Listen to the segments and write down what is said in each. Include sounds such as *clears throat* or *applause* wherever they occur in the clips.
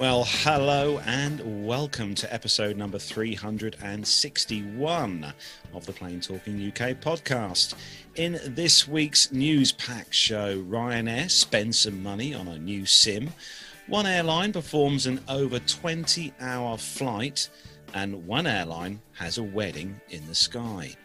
Well, hello and welcome to episode number 361 of the Plain Talking UK podcast. In this week's news pack show, Ryanair spends some money on a new sim, one airline performs an over 20 hour flight, and one airline has a wedding in the sky.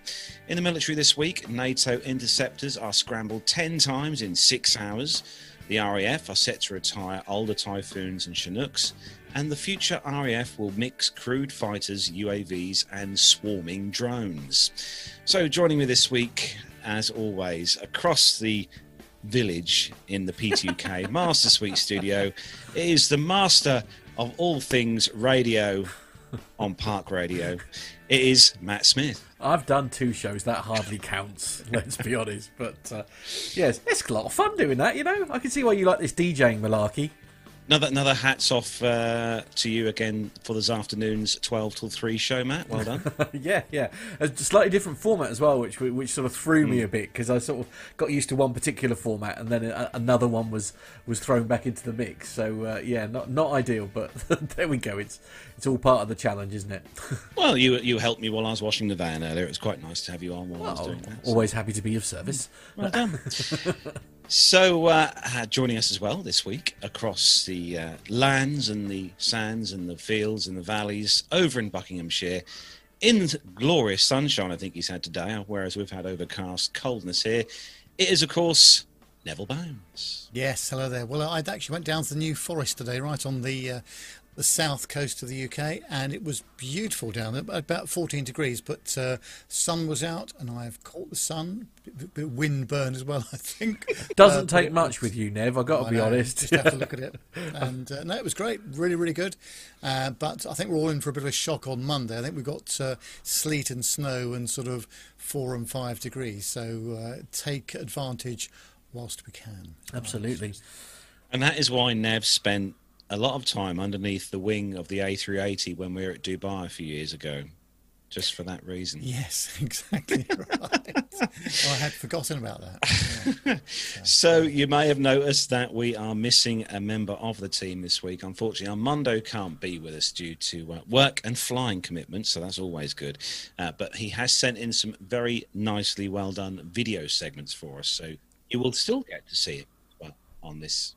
In the military this week, NATO interceptors are scrambled 10 times in six hours. The RAF are set to retire older Typhoons and Chinooks, and the future RAF will mix crewed fighters, UAVs, and swarming drones. So, joining me this week, as always, across the village in the PTUK *laughs* Master Suite studio is the master of all things radio on Park Radio. It is Matt Smith. I've done two shows. That hardly counts. *laughs* Let's be honest. But uh, yes, it's a lot of fun doing that. You know, I can see why you like this DJing malarkey. Another another hats off uh, to you again for this afternoon's twelve till three show, Matt. Well done. *laughs* yeah, yeah. A slightly different format as well, which which sort of threw mm. me a bit because I sort of got used to one particular format, and then a, another one was was thrown back into the mix. So uh, yeah, not not ideal, but *laughs* there we go. It's it's all part of the challenge, isn't it? *laughs* well, you you helped me while I was washing the van earlier. It was quite nice to have you on while well, I was doing that. So. Always happy to be of service. Well done. So, uh, uh, joining us as well this week across the uh, lands and the sands and the fields and the valleys over in Buckinghamshire, in glorious sunshine, I think he's had today, whereas we've had overcast coldness here. It is, of course, Neville Bounds. Yes, hello there. Well, I actually went down to the New Forest today, right on the uh, the south coast of the UK, and it was beautiful down there, about 14 degrees. But uh, sun was out, and I've caught the sun. A bit wind burn as well, *laughs* I think. Doesn't uh, take much with you, Nev. I've got to I be know, honest. Just have to look at it. *laughs* And uh, no, it was great, really, really good. Uh, but I think we're all in for a bit of a shock on Monday. I think we've got uh, sleet and snow and sort of four and five degrees. So uh, take advantage whilst we can. Absolutely. And that is why Nev spent a lot of time underneath the wing of the A380 when we were at Dubai a few years ago, just for that reason. Yes, *laughs* exactly right. well, I had forgotten about that. *laughs* Yeah. so you may have noticed that we are missing a member of the team this week. Unfortunately, Armando can't be with us due to uh, work and flying commitments, so that's always good. Uh, but he has sent in some very nicely well done video segments for us, so you will still get to see it on this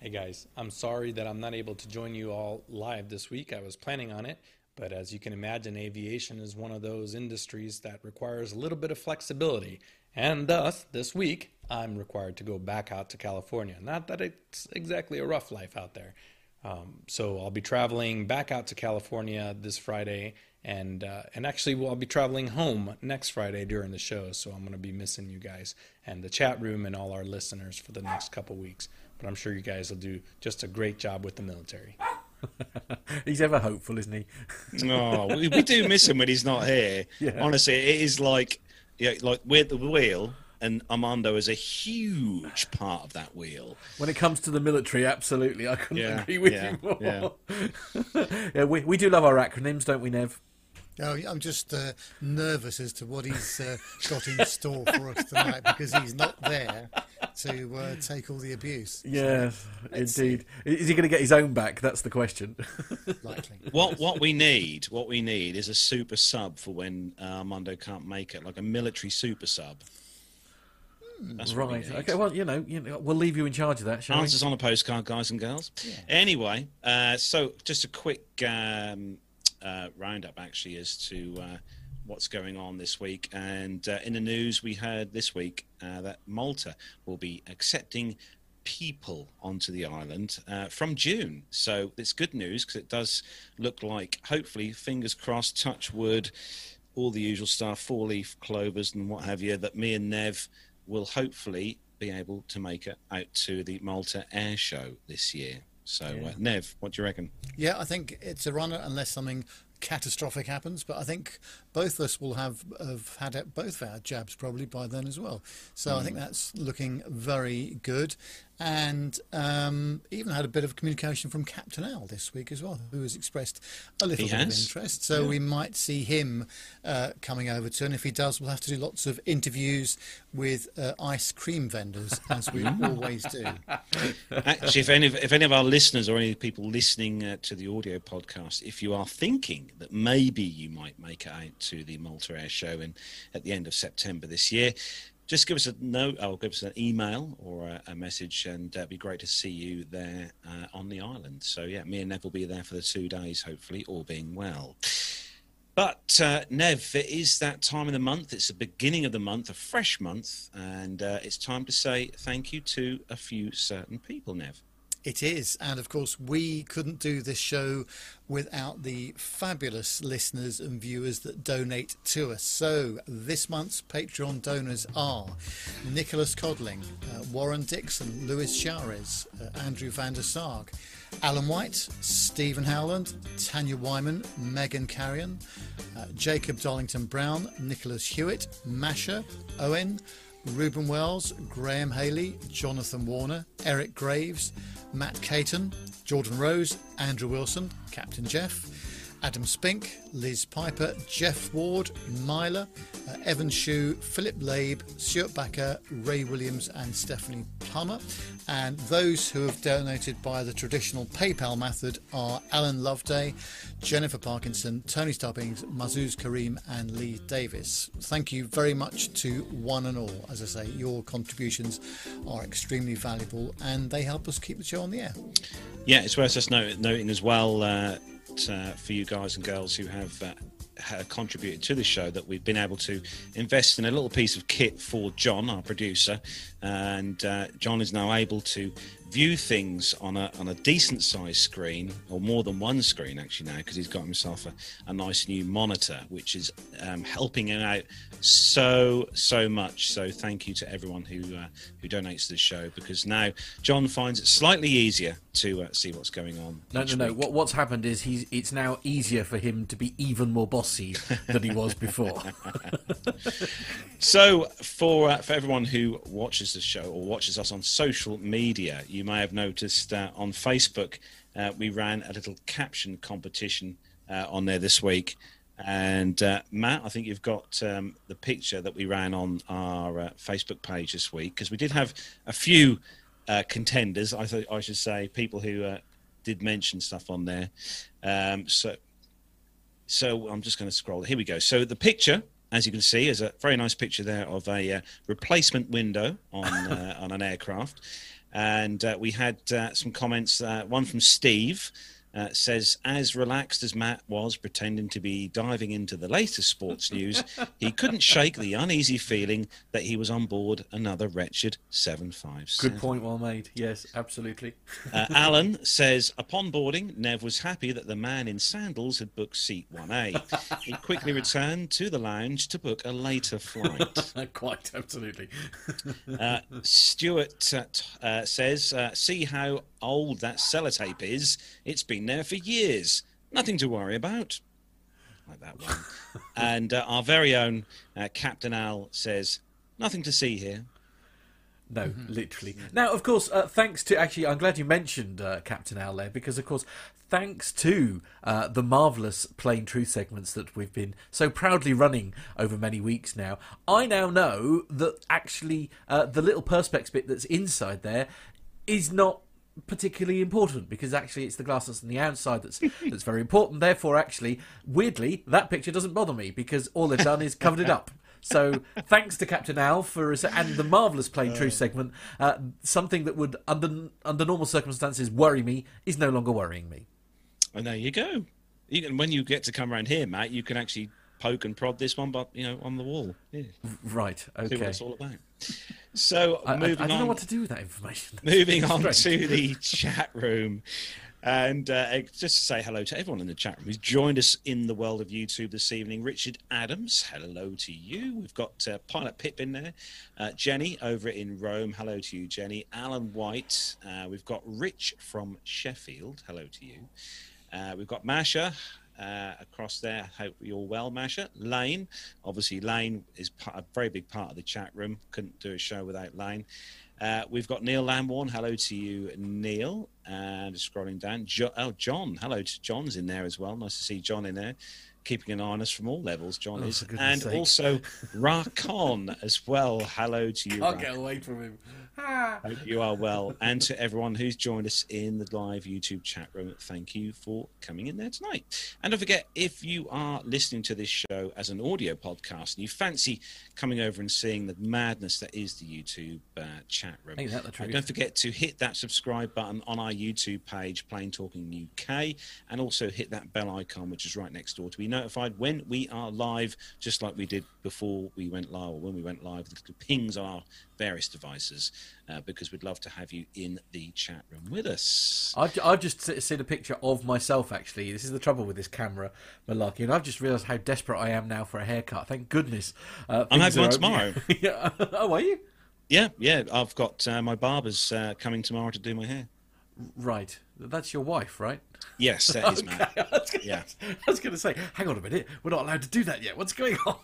Hey guys, I'm sorry that I'm not able to join you all live this week. I was planning on it, but as you can imagine, aviation is one of those industries that requires a little bit of flexibility. And thus, this week, I'm required to go back out to California. Not that it's exactly a rough life out there. Um, so I'll be traveling back out to California this Friday, and uh, and actually, well, I'll be traveling home next Friday during the show. So I'm going to be missing you guys and the chat room and all our listeners for the next couple weeks but I'm sure you guys will do just a great job with the military. *laughs* he's ever hopeful, isn't he? *laughs* no, we, we, do miss him when he's not here. *laughs* Yeah. Honestly, it is like, yeah, like we're the wheel, and Armando is a huge part of that wheel. When it comes to the military, absolutely, I couldn't yeah, agree with yeah, you more. Yeah, yeah we, we do love our acronyms, don't we, Nev? Oh, I'm just uh, nervous as to what he's uh, got in store for us tonight because he's not there to uh, take all the abuse. Yeah, so, indeed. See. Is he going to get his own back? That's the question. *laughs* Likely. What what we need, what we need, is a super sub for when uh, Armando can't make it, like a military super sub. Hmm. That's right. Okay. Well, you know, you know, we'll leave you in charge of that. Shall Answers we? on a postcard, guys and girls. Yeah. Anyway, uh, so just a quick um, uh, roundup actually as to uh, what's going on this week. And uh, in the news, we heard this week uh, that Malta will be accepting people onto the island uh, from June. So it's good news because it does look like, hopefully, fingers crossed, touch wood, all the usual stuff, four leaf clovers and what have you, that me and Nev will hopefully be able to make it out to the Malta Air Show this year. So, uh, yeah. uh, Nev, what do you reckon? Yeah, I think it's a runner unless something catastrophic happens. But I think both of us will have, have had both of our jabs probably by then as well. So mm. I think mm. that's looking very good. And um, even had a bit of communication from Captain Al this week as well, who has expressed a little He bit has? of interest. So Yeah. we might see him uh, coming over to, and if he does, we'll have to do lots of interviews with uh, ice cream vendors, as we *laughs* always do. Actually, if any of, if any of our listeners or any people listening uh, to the audio podcast, if you are thinking that maybe you might make it out to the Malta Air Show in at the end of September this year, just give us a note or give us an email or a, a message, and uh, it'd be great to see you there uh, on the island. So yeah, me and Nev will be there for the two days, hopefully, all being well. But uh, Nev, it is that time of the month. It's the beginning of the month, a fresh month, and uh, it's time to say thank you to a few certain people, Nev. It is, and of course, we couldn't do this show without the fabulous listeners and viewers that donate to us. So, this month's Patreon donors are Nicholas Codling, uh, Warren Dixon, Louis Chares, uh, Andrew van der Sarg, Alan White, Stephen Howland, Tanya Wyman, Megan Carrion, uh, Jacob Darlington Brown, Nicholas Hewitt, Masha, Owen, Ruben Wells, Graham Haley, Jonathan Warner, Eric Graves, Matt Caton, Jordan Rose, Andrew Wilson, Captain Jeff, Adam Spink, Liz Piper, Jeff Ward, Myla, uh, Evan Shue, Philip Labe, Stuart Backer, Ray Williams, and Stephanie Plummer. And those who have donated by the traditional PayPal method are Alan Loveday, Jennifer Parkinson, Tony Stubbings, Mazuz Kareem, and Lee Davis. Thank you very much to one and all. As I say, your contributions are extremely valuable and they help us keep the show on the air. Yeah, it's worth us note, noting as well uh, t- uh, for you guys and girls who have uh, contributed to the show that we've been able to invest in a little piece of kit for John, our producer, and uh, John is now able to view things on a on a decent sized screen or more than one screen actually now because he's got himself a, a nice new monitor which is um, helping him out so so much so thank you to everyone who uh, who donates to the show because now John finds it slightly easier to uh, see what's going on No, no, no. week. What, what's happened is he's. It's now easier for him to be even more bossy than he was before. *laughs* So, for uh, for everyone who watches the show or watches us on social media, you may have noticed uh, on Facebook uh, we ran a little caption competition uh, on there this week. And uh, Matt, I think you've got um, the picture that we ran on our uh, Facebook page this week because we did have a few uh, contenders. I thought I should say people who uh, did mention stuff on there. Um, so so I'm just going to scroll. Here we go. So the picture, as you can see, is a very nice picture there of a uh, replacement window on uh, *laughs* on an aircraft, and uh, we had uh, some comments. Uh, one from Steve. Uh, says, as relaxed as Matt was pretending to be diving into the latest sports *laughs* news, he couldn't shake the uneasy feeling that he was on board another wretched 757. Good point, well made. Yes, absolutely. Uh, Alan says, upon boarding, Nev was happy that the man in sandals had booked seat 1A. He quickly *laughs* returned to the lounge to book a later flight. *laughs* Quite absolutely. Uh, Stuart uh, t- uh, says, uh, see how old that sellotape is. It's been there for years. Nothing to worry about. Like that one. *laughs* and uh, our very own uh, Captain Al says, nothing to see here. No, literally. Now, of course, uh, thanks to actually, I'm glad you mentioned uh, Captain Al there because, of course, thanks to uh, the marvelous plain truth segments that we've been so proudly running over many weeks now, I now know that actually uh, the little perspex bit that's inside there is not particularly important because actually it's the glass that's on the outside that's *laughs* that's very important. Therefore, actually, weirdly, that picture doesn't bother me because all they've done is covered it up. So thanks to Captain Al for and the marvelous plain truth segment. Uh, something that would under under normal circumstances worry me is no longer worrying me. And there you go. You can, when you get to come around here, Matt, you can actually poke and prod this one, but you know, on the wall. Yeah, Right. see what Okay. it's all about. So *laughs* I, I, I don't on, know what to do with that information. moving on Strange. to the *laughs* chat room, and uh, just to say hello to everyone in the chat room who's joined us in the world of YouTube this evening. Richard Adams, hello to you. We've got uh, Pilot Pip in there. Uh, Jenny over in Rome, hello to you, Jenny. Alan White. Uh, we've got Rich from Sheffield, hello to you. Uh, we've got Masha uh, across there. Hope you're well, Masha. Lane, obviously, Lane is part, a very big part of the chat room. Couldn't do a show without Lane. Uh, we've got Neil Lamborn. Hello to you, Neil. And scrolling down, jo- oh John. Hello to John's in there as well. Nice to see John in there keeping an eye on us from all levels, John Oh, is. And sake. also Rakon as well. Hello to you. Can't Rakon. get away from him. Ah. Hope you are well. And to everyone who's joined us in the live YouTube chat room, thank you for coming in there tonight. And don't forget, if you are listening to this show as an audio podcast and you fancy coming over and seeing the madness that is the YouTube uh, chat room, the uh, don't forget to hit that subscribe button on our YouTube page, Plain Talking UK, and also hit that bell icon, which is right next door, to be notified when we are live, just like we did before we went live, or when we went live, the little pings our various devices, uh, because we'd love to have you in the chat room with us. I've, I've just se- seen a picture of myself, actually. This is the trouble with this camera malarkey. And I've just realised how desperate I am now for a haircut. Thank goodness. Uh, I'm having one tomorrow. *laughs* yeah. Oh, are you? Yeah, yeah, I've got uh, my barber's uh, coming tomorrow to do my hair. Right. That's your wife, right? Yes, that is, Matt. *laughs* I gonna- Yeah. *laughs* I was going to say, hang on a minute. We're not allowed to do that yet. What's going on?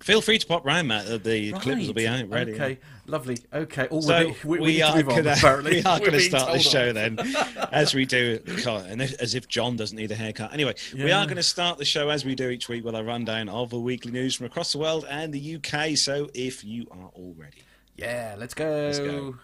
Feel free to pop round, Matt. The- The clips will be Right. out ready. Okay, lovely. Okay. Oh, So we, we, we, are gonna, *laughs* we are going to start the show then, *laughs* as we do, God, and if- as if John doesn't need a haircut. Anyway, we are going to start the show as we do each week with a rundown of the weekly news from across the world and the UK. So if you are all ready, Yeah, let's go. Let's go.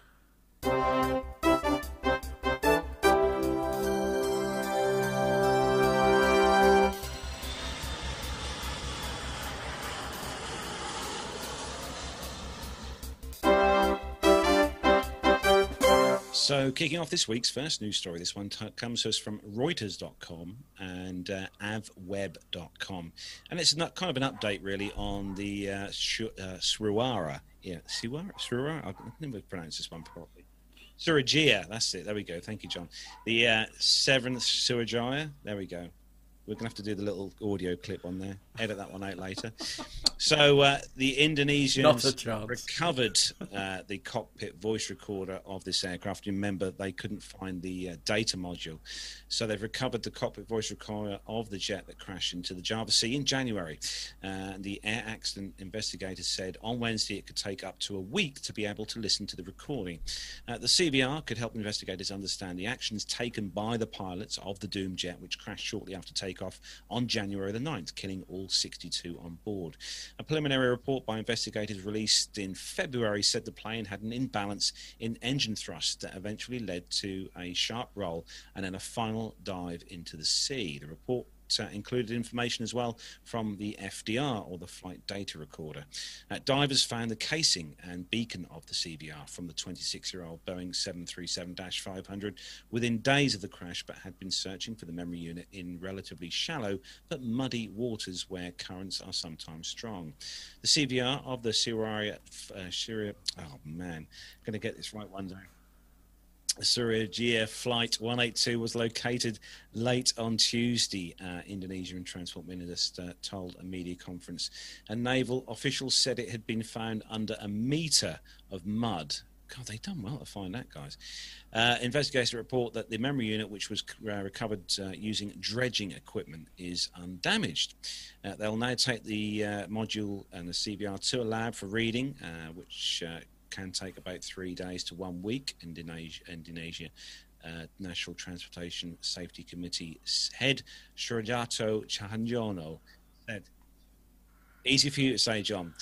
So, kicking off this week's first news story, this one t- comes to us from Reuters.com and uh, avweb.com. And it's not, kind of an update, really, on the uh, Sh- uh, Sruara. Yeah, Siwara? Sruara? I can never pronounce this one properly. Surajia, that's it. There we go. Thank you, John. The uh, seventh Surajaya. There we go. We're going to have to do the little audio clip on there. Edit that one out later. So uh, the Indonesians recovered uh, the cockpit voice recorder of this aircraft. You remember they couldn't find the uh, data module, so they've recovered the cockpit voice recorder of the jet that crashed into the Java Sea in January. Uh, the air accident investigators said on Wednesday it could take up to a week to be able to listen to the recording. Uh, the CVR could help investigators understand the actions taken by the pilots of the doomed jet, which crashed shortly after takeoff on January the 9th, killing all 62 on board. A preliminary report by investigators released in February said the plane had an imbalance in engine thrust that eventually led to a sharp roll and then a final dive into the sea. The report uh, included information as well from the FDR or the flight data recorder. Uh, divers found the casing and beacon of the CVR from the 26 year old Boeing 737 500 within days of the crash, but had been searching for the memory unit in relatively shallow but muddy waters where currents are sometimes strong. The CVR of the Syria, uh, oh man, I'm going to get this right one day. Surajaya Flight 182 was located late on Tuesday, uh, Indonesian Transport Minister told a media conference. And naval officials said it had been found under a metre of mud. God, they've done well to find that, guys. Uh, investigators report that the memory unit, which was uh, recovered uh, using dredging equipment, is undamaged. Uh, they'll now take the uh, module and the CVR to a lab for reading, uh, which can take about three days to one week. Indonesia, Indonesia uh, National Transportation Safety Committee head Soerjanto Tjahjono said. Easy for you to say, John.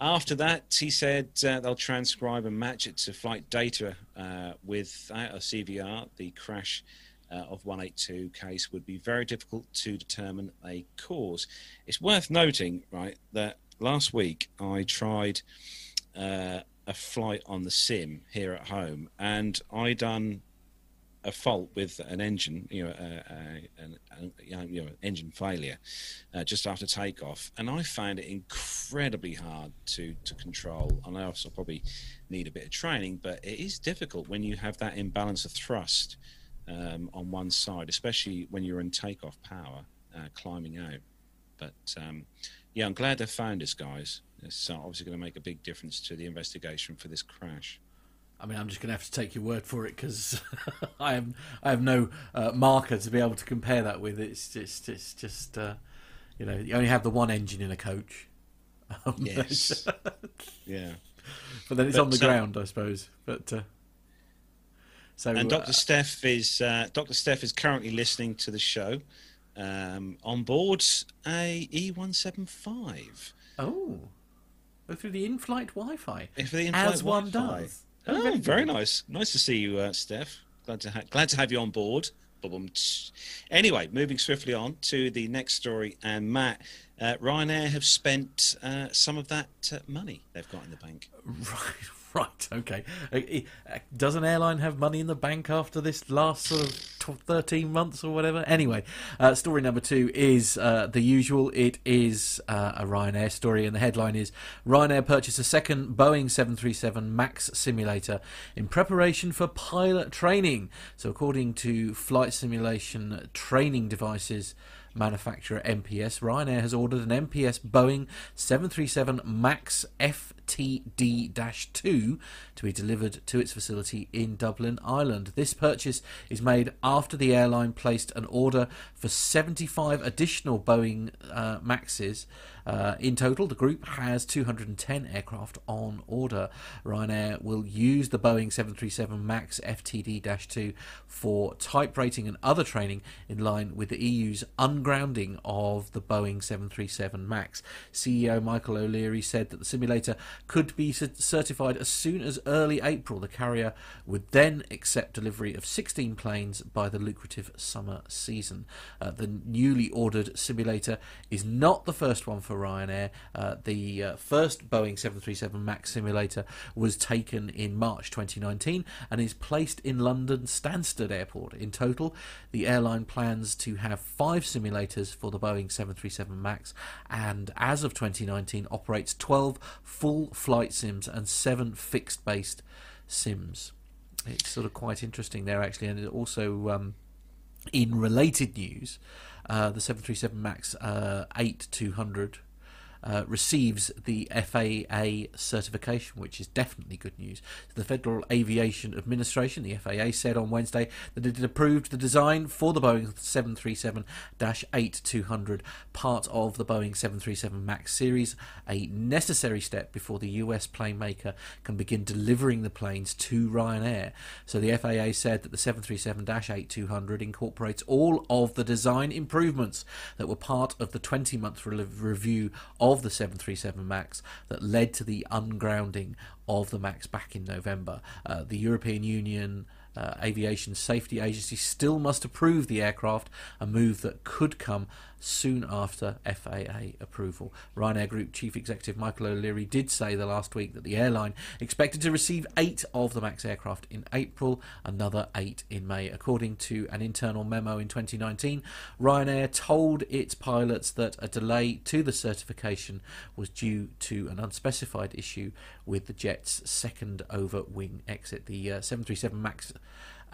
After that, he said uh, they'll transcribe and match it to flight data uh, without a CVR. The crash uh, of 182 case would be very difficult to determine a cause. It's worth noting, right, that last week I tried uh, a flight on the sim here at home, and I done a fault with an engine, you know, uh, uh, an, an, you know, engine failure uh, just after takeoff, and I found it incredibly hard to to control. And I also probably need a bit of training, but it is difficult when you have that imbalance of thrust um, on one side, especially when you're in takeoff power, uh, climbing out. But um, yeah, I'm glad they found us, guys. It's uh, obviously going to make a big difference to the investigation for this crash. I mean, I'm just going to have to take your word for it because *laughs* I have I have no uh, marker to be able to compare that with. It's just it's just uh, you know you only have the one engine in a coach. Um, *laughs* Yes. yeah. *laughs* but then it's But, on the uh, ground, I suppose. But uh, so And uh, Dr. Steph is uh, Dr. Steph is currently listening to the show um, on board a E175. oh, oh, through the in-flight Wi-Fi, If the in-flight as one Wi-Fi. does. Oh, very very, nice. Nice to see you, uh, Steph. Glad to ha- glad to have you on board. Anyway, moving swiftly on to the next story. And Matt, uh, Ryanair have spent uh, some of that uh, money they've got in the bank. *laughs* Right, right, okay. Uh, uh, Does an airline have money in the bank after this last sort of 13 months or whatever? Anyway, uh, story number two is uh, the usual. It is uh, a Ryanair story, and the headline is Ryanair purchased a second Boeing 737 MAX simulator in preparation for pilot training. So, according to flight simulation training devices, manufacturer MPS, Ryanair has ordered an MPS Boeing 737 MAX FTD-2 to be delivered to its facility in Dublin, Ireland. This purchase is made after the airline placed an order for 75 additional Boeing uh, Maxes. Uh, in total, the group has 210 aircraft on order. Ryanair will use the Boeing 737 MAX FTD-2 for type rating and other training in line with the EU's ungrounding of the Boeing 737 MAX. CEO Michael O'Leary said that the simulator could be certified as soon as early April. The carrier would then accept delivery of 16 planes by the lucrative summer season. Uh, the newly ordered simulator is not the first one for Ryanair. Uh, the uh, first Boeing 737 MAX simulator was taken in March 2019 and is placed in London Stansted Airport. In total, the airline plans to have five simulators for the Boeing 737 MAX and, as of 2019, operates 12 full flight sims and seven fixed based sims. It's sort of quite interesting there, actually, and also. Um, in related news, uh, the 737 MAX uh, 8200 uh, receives the FAA certification, which is definitely good news. The Federal Aviation Administration, the FAA, said on Wednesday that it had approved the design for the Boeing 737 8200, part of the Boeing 737 MAX series, a necessary step before the US plane maker can begin delivering the planes to Ryanair. So the FAA said that the 737 8200 incorporates all of the design improvements that were part of the 20 month re- review of the 737 MAX that led to the ungrounding of the MAX back in November. Uh, the European Union. Uh, Aviation Safety Agency still must approve the aircraft, a move that could come soon after FAA approval. Ryanair Group Chief Executive Michael O'Leary did say the last week that the airline expected to receive eight of the MAX aircraft in April, another eight in May. According to an internal memo in 2019, Ryanair told its pilots that a delay to the certification was due to an unspecified issue with the jet's second over wing exit. The uh, 737 MAX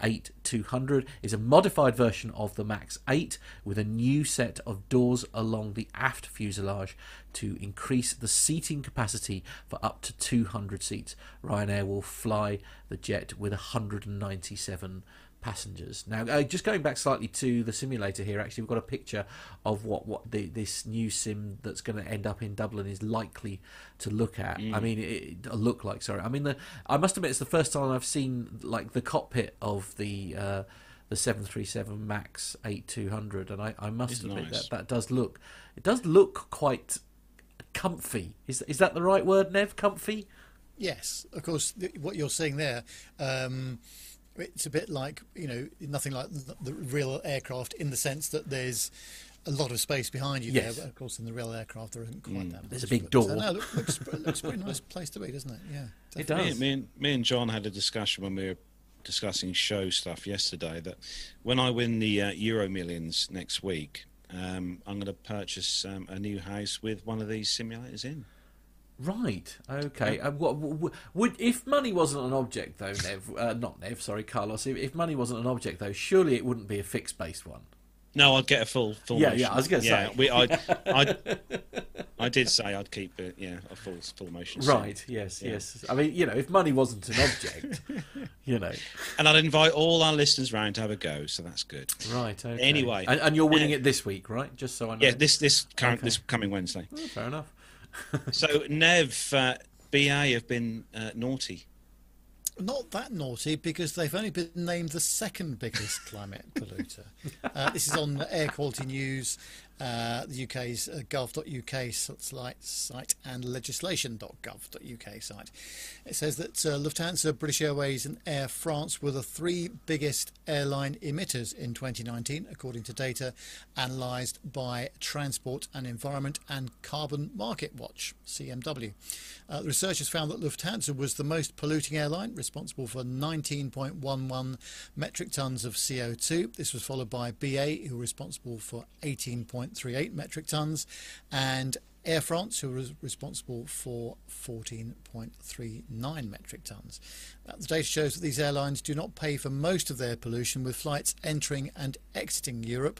8 200 is a modified version of the MAX 8 with a new set of doors along the aft fuselage to increase the seating capacity for up to 200 seats. Ryanair will fly the jet with 197 passengers. Now, uh, just going back slightly to the simulator here, actually, we've got a picture of what what the, this new sim that's going to end up in Dublin is likely to look at. I mean, it, it- look like. Sorry, I mean, the, I must admit, it's the first time I've seen like the cockpit of the. Uh, the 737 Max 8200 and I, I must It's admit nice. that that does look it does look quite comfy is is that the right word Nev comfy Yes, of course. th- What you're seeing there, um, it's a bit like you know nothing like the, the real aircraft in the sense that there's a lot of space behind you Yes. there. But of course, in the real aircraft, there isn't quite that. Much, There's a big but, door. Uh, no, look, looks, looks a pretty nice place to be, doesn't it? Yeah, It does. Me, me, and, me and John had a discussion when we were discussing show stuff yesterday that when I win the uh, Euro Millions next week, um, I'm going to purchase um, a new house with one of these simulators in. Right. Okay. Uh, what, w- would if money wasn't an object though, Nev? Uh, not Nev. Sorry, Carlos. If, if money wasn't an object though, surely it wouldn't be a fixed based one. No, I'd get a full full. Yeah, motion. yeah, I was gonna yeah, say. We, I, *laughs* I, I did say I'd keep it. Yeah, a full full motion. Right. Yes. Yes. I mean, you know, if money wasn't an object, *laughs* you know. And I'd invite all our listeners round to have a go. So that's good. Right. Okay. Anyway, and, and you're winning uh, it this week, right? Just so I know. Yeah, this this current Okay. this coming Wednesday. Oh, fair enough. So Nev, uh, BA have been uh, naughty? Not that naughty because they've only been named the second biggest climate polluter. *laughs* Uh, this is on Air Quality News uh, the UK's uh, gov.uk site and legislation.gov.uk site. It says that uh, Lufthansa, British Airways, and Air France were the three biggest airline emitters in 2019, according to data analysed by Transport and Environment and Carbon Market Watch, CMW. Uh, the researchers found that Lufthansa was the most polluting airline, responsible for 19.11 metric tons of CO2. This was followed by BA, who were responsible for 18. 0.38 metric tons, and Air France, who was responsible for 14.39 metric tons. The data shows that these airlines do not pay for most of their pollution, with flights entering and exiting Europe.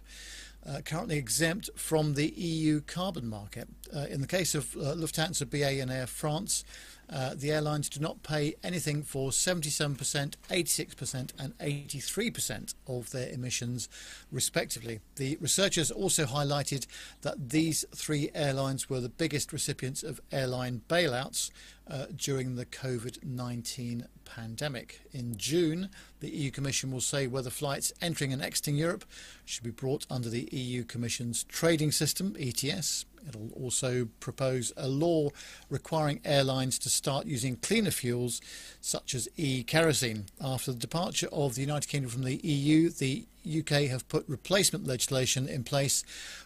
Uh, currently exempt from the EU carbon market. Uh, in the case of uh, Lufthansa, BA, and Air France, uh, the airlines do not pay anything for 77%, 86%, and 83% of their emissions, respectively. The researchers also highlighted that these three airlines were the biggest recipients of airline bailouts uh, during the COVID 19 pandemic. In June, the EU Commission will say whether flights entering and exiting Europe should be brought under the EU Commission's trading system, ETS, It'll also propose a law requiring airlines to start using cleaner fuels such as e kerosene. After the departure of the United Kingdom from the EU, the UK have put replacement legislation in place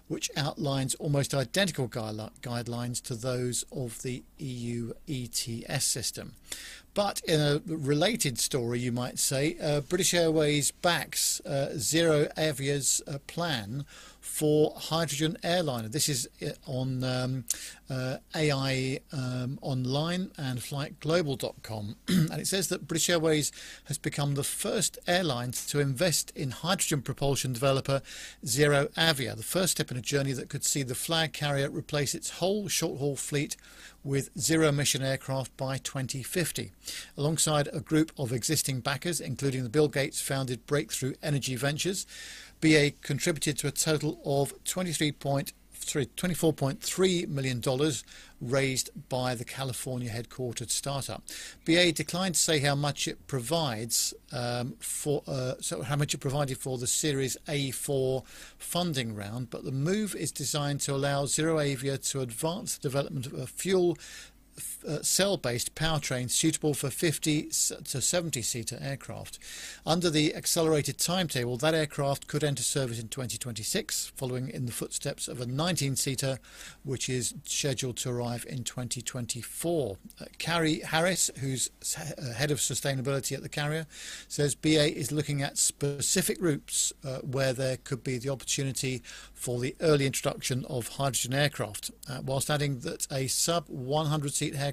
which outlines almost identical guidelines to those of the EU ETS system. But in a related story, you might say, uh, British Airways backs uh, Zero Avia's uh, plan for hydrogen airliner. This is uh, on um, uh, AI um, Online and FlightGlobal.com. *clears throat* and it says that British Airways has become the first airline to invest in hydrogen propulsion developer Zero Avia, the first step in a journey that could see the flag carrier replace its whole short haul fleet with zero emission aircraft by 2050. Alongside a group of existing backers, including the Bill Gates founded Breakthrough Energy Ventures, BA contributed to a total of 23 sorry, $24.3 million raised by the California headquartered startup. BA declined to say how much it provides um, for, uh, so how much it provided for the Series A4 funding round, but the move is designed to allow Zero Avia to advance the development of a fuel uh, cell-based powertrain suitable for 50 to 70 seater aircraft. Under the accelerated timetable, that aircraft could enter service in 2026, following in the footsteps of a 19 seater, which is scheduled to arrive in 2024. Uh, Carrie Harris, who's uh, head of sustainability at the carrier, says BA is looking at specific routes uh, where there could be the opportunity for the early introduction of hydrogen aircraft, uh, whilst adding that a sub 100 seat aircraft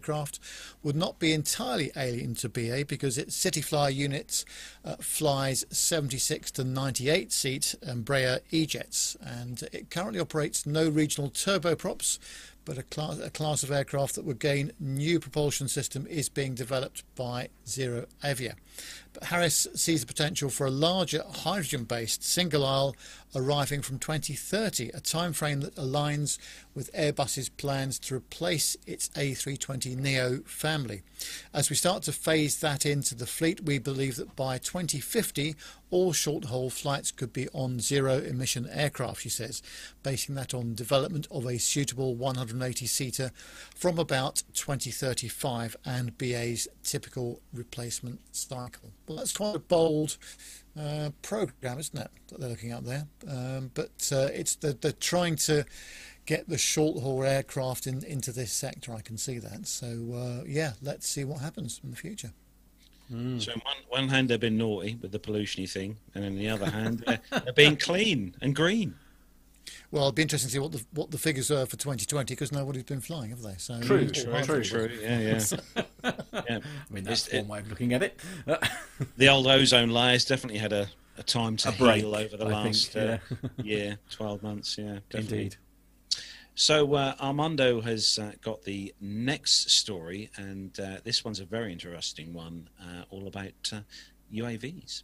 would not be entirely alien to BA because its Cityflyer unit uh, flies 76 to 98 seat Embraer E-jets and it currently operates no regional turboprops but a class, a class of aircraft that would gain new propulsion system is being developed by Zero Avia. But Harris sees the potential for a larger hydrogen-based single aisle arriving from 2030, a timeframe that aligns with Airbus's plans to replace its A320neo family. As we start to phase that into the fleet, we believe that by 2050, all short-haul flights could be on zero-emission aircraft, she says, basing that on development of a suitable 180-seater from about 2035 and BA's typical replacement cycle. Well, that's quite a bold uh, program, isn't it, that they're looking at there? Um, but uh, it's the, they're trying to get the short haul aircraft in, into this sector. I can see that. So uh, yeah, let's see what happens in the future. Mm. So on one, one hand they've been naughty with the pollutiony thing, and on the other hand they're, they're being clean and green. Well, it'll be interesting to see what the what the figures are for 2020 because nobody's been flying, have they? So true, true, true, true. Yeah, yeah. *laughs* yeah. I mean, that's one way of looking at it. *laughs* the old ozone layer's definitely had a, a time to a break, heal over the I last think, uh, year, *laughs* 12 months. Yeah, definitely. Indeed. So uh, Armando has uh, got the next story, and uh, this one's a very interesting one, uh, all about UAVs.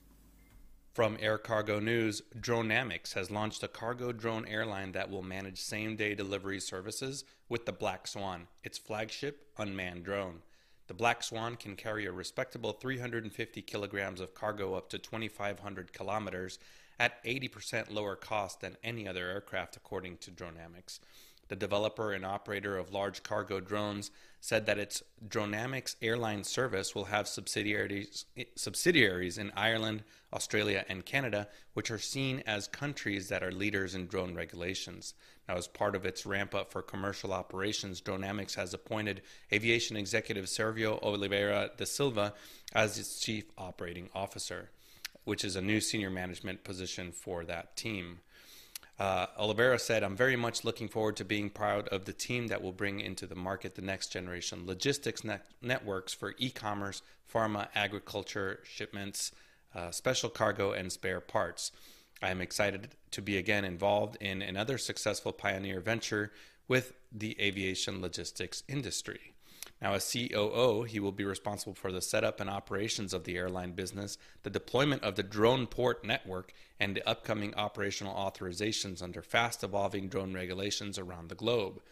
From Air Cargo News, Dronamics has launched a cargo drone airline that will manage same-day delivery services with the Black Swan, its flagship unmanned drone. The Black Swan can carry a respectable 350 kilograms of cargo up to 2,500 kilometers at 80% lower cost than any other aircraft, according to Dronamics. The developer and operator of large cargo drones said that its Dronamics airline service will have subsidiaries, subsidiaries in Ireland, Australia, and Canada, which are seen as countries that are leaders in drone regulations. Now, as part of its ramp up for commercial operations, Dronamics has appointed aviation executive Sergio Oliveira da Silva as its chief operating officer, which is a new senior management position for that team. Uh, Oliveira said, I'm very much looking forward to being proud of the team that will bring into the market the next generation logistics net- networks for e commerce, pharma, agriculture, shipments, uh, special cargo, and spare parts. I am excited to be again involved in another successful pioneer venture with the aviation logistics industry. Now, as COO, he will be responsible for the setup and operations of the airline business, the deployment of the drone port network, and the upcoming operational authorizations under fast evolving drone regulations around the globe.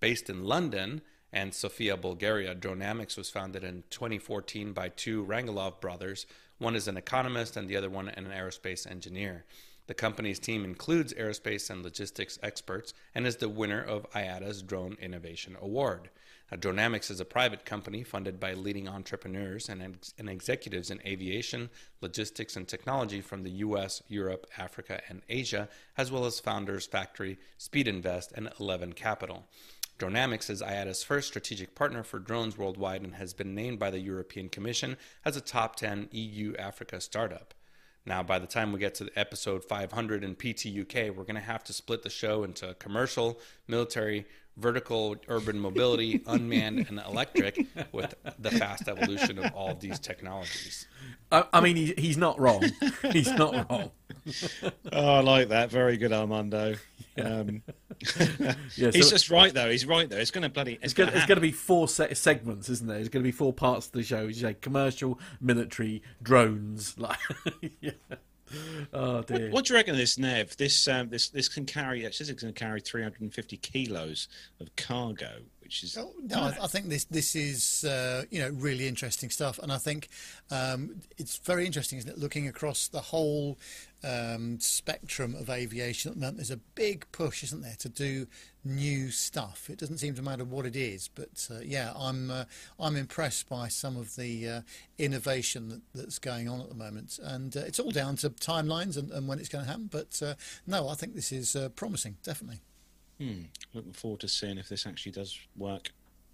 Based in London and Sofia, Bulgaria, Dronamics was founded in 2014 by two Rangelov brothers. One is an economist and the other one an aerospace engineer. The company's team includes aerospace and logistics experts and is the winner of IATA's Drone Innovation Award. Dronamics is a private company funded by leading entrepreneurs and, ex- and executives in aviation, logistics, and technology from the US, Europe, Africa, and Asia, as well as Founders Factory, Speed Invest, and Eleven Capital. Dronamics is IATA's first strategic partner for drones worldwide and has been named by the European Commission as a top 10 EU Africa startup. Now, by the time we get to episode 500 in PTUK, we're going to have to split the show into commercial, military, vertical urban mobility, *laughs* unmanned, and electric with the fast evolution of all of these technologies. I, I mean, he, he's not wrong. He's not wrong. *laughs* oh, I like that. Very good, Armando. Um, *laughs* yeah, he's just right though. He's right though. It's going to bloody. It's, it's going to be four se- segments, isn't there? It's going to be four parts of the show. You say commercial, military, drones. Like, yeah *laughs* oh dear. What, what, do you reckon of this Nev? This um, this this can carry. It says it's going to carry 350 kilos of cargo, which is. Oh, no, I, I, think this this is uh, you know really interesting stuff, and I think um, it's very interesting, isn't it? Looking across the whole um, spectrum of aviation, there's a big push, isn't there, to do new stuff. It doesn't seem to matter what it is, but uh, yeah, I'm uh, I'm impressed by some of the uh, innovation that, that's going on at the moment, and uh, it's all down to timelines and, and when it's going to happen. But uh, no, I think this is uh, promising, definitely. Hmm. Looking forward to seeing if this actually does work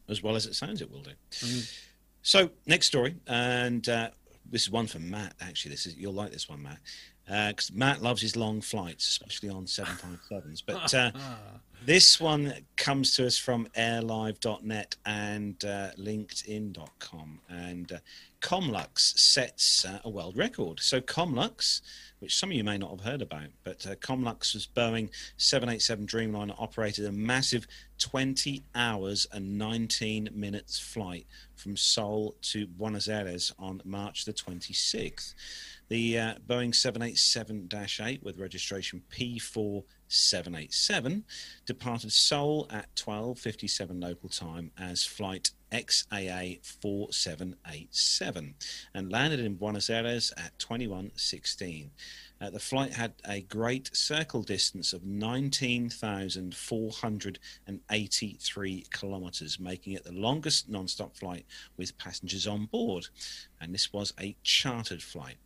as well as it sounds it will do. Mm. So next story, and this is one for Matt. Actually, this is you'll like this one, Matt because uh, Matt loves his long flights, especially on 757s. But uh, *laughs* this one comes to us from airlive.net and uh, linkedin.com. And uh, Comlux sets uh, a world record. So, Comlux, which some of you may not have heard about, but uh, Comlux was Boeing 787 Dreamliner operated a massive 20 hours and 19 minutes flight from Seoul to Buenos Aires on March the 26th. The uh, Boeing 787 8 with registration P4787 departed Seoul at 12:57 local time as flight XAA 4787 and landed in Buenos Aires at 21:16. Uh, the flight had a great circle distance of 19,483 kilometers, making it the longest non-stop flight with passengers on board. And this was a chartered flight.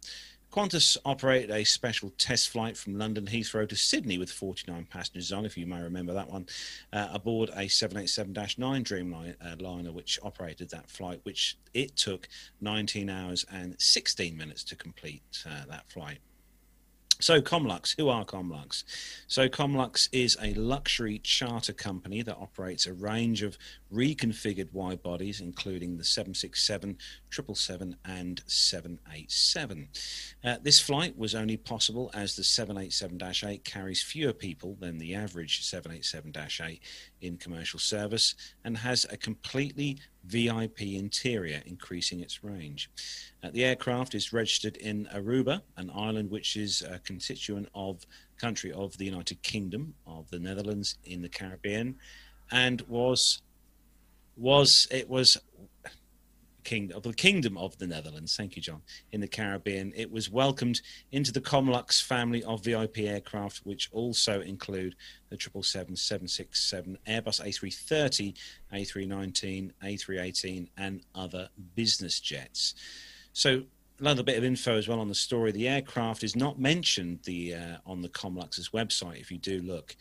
Qantas operated a special test flight from London Heathrow to Sydney with 49 passengers on, if you may remember that one, uh, aboard a 787-9 Dreamliner, which operated that flight, which it took 19 hours and 16 minutes to complete uh, that flight. So, Comlux, who are Comlux? So, Comlux is a luxury charter company that operates a range of reconfigured wide bodies, including the 767, 777, and 787. Uh, this flight was only possible as the 787 8 carries fewer people than the average 787 8 in commercial service and has a completely VIP interior, increasing its range. Uh, the aircraft is registered in Aruba, an island which is a constituent of country of the United Kingdom of the Netherlands in the Caribbean, and was was it was king of the Kingdom of the Netherlands. Thank you, John. In the Caribbean, it was welcomed into the Comlux family of VIP aircraft, which also include the 777, 767, Airbus A330, A319, A318, and other business jets. So another bit of info as well on the story. The aircraft is not mentioned the uh, on the Comlux's website. If you do look,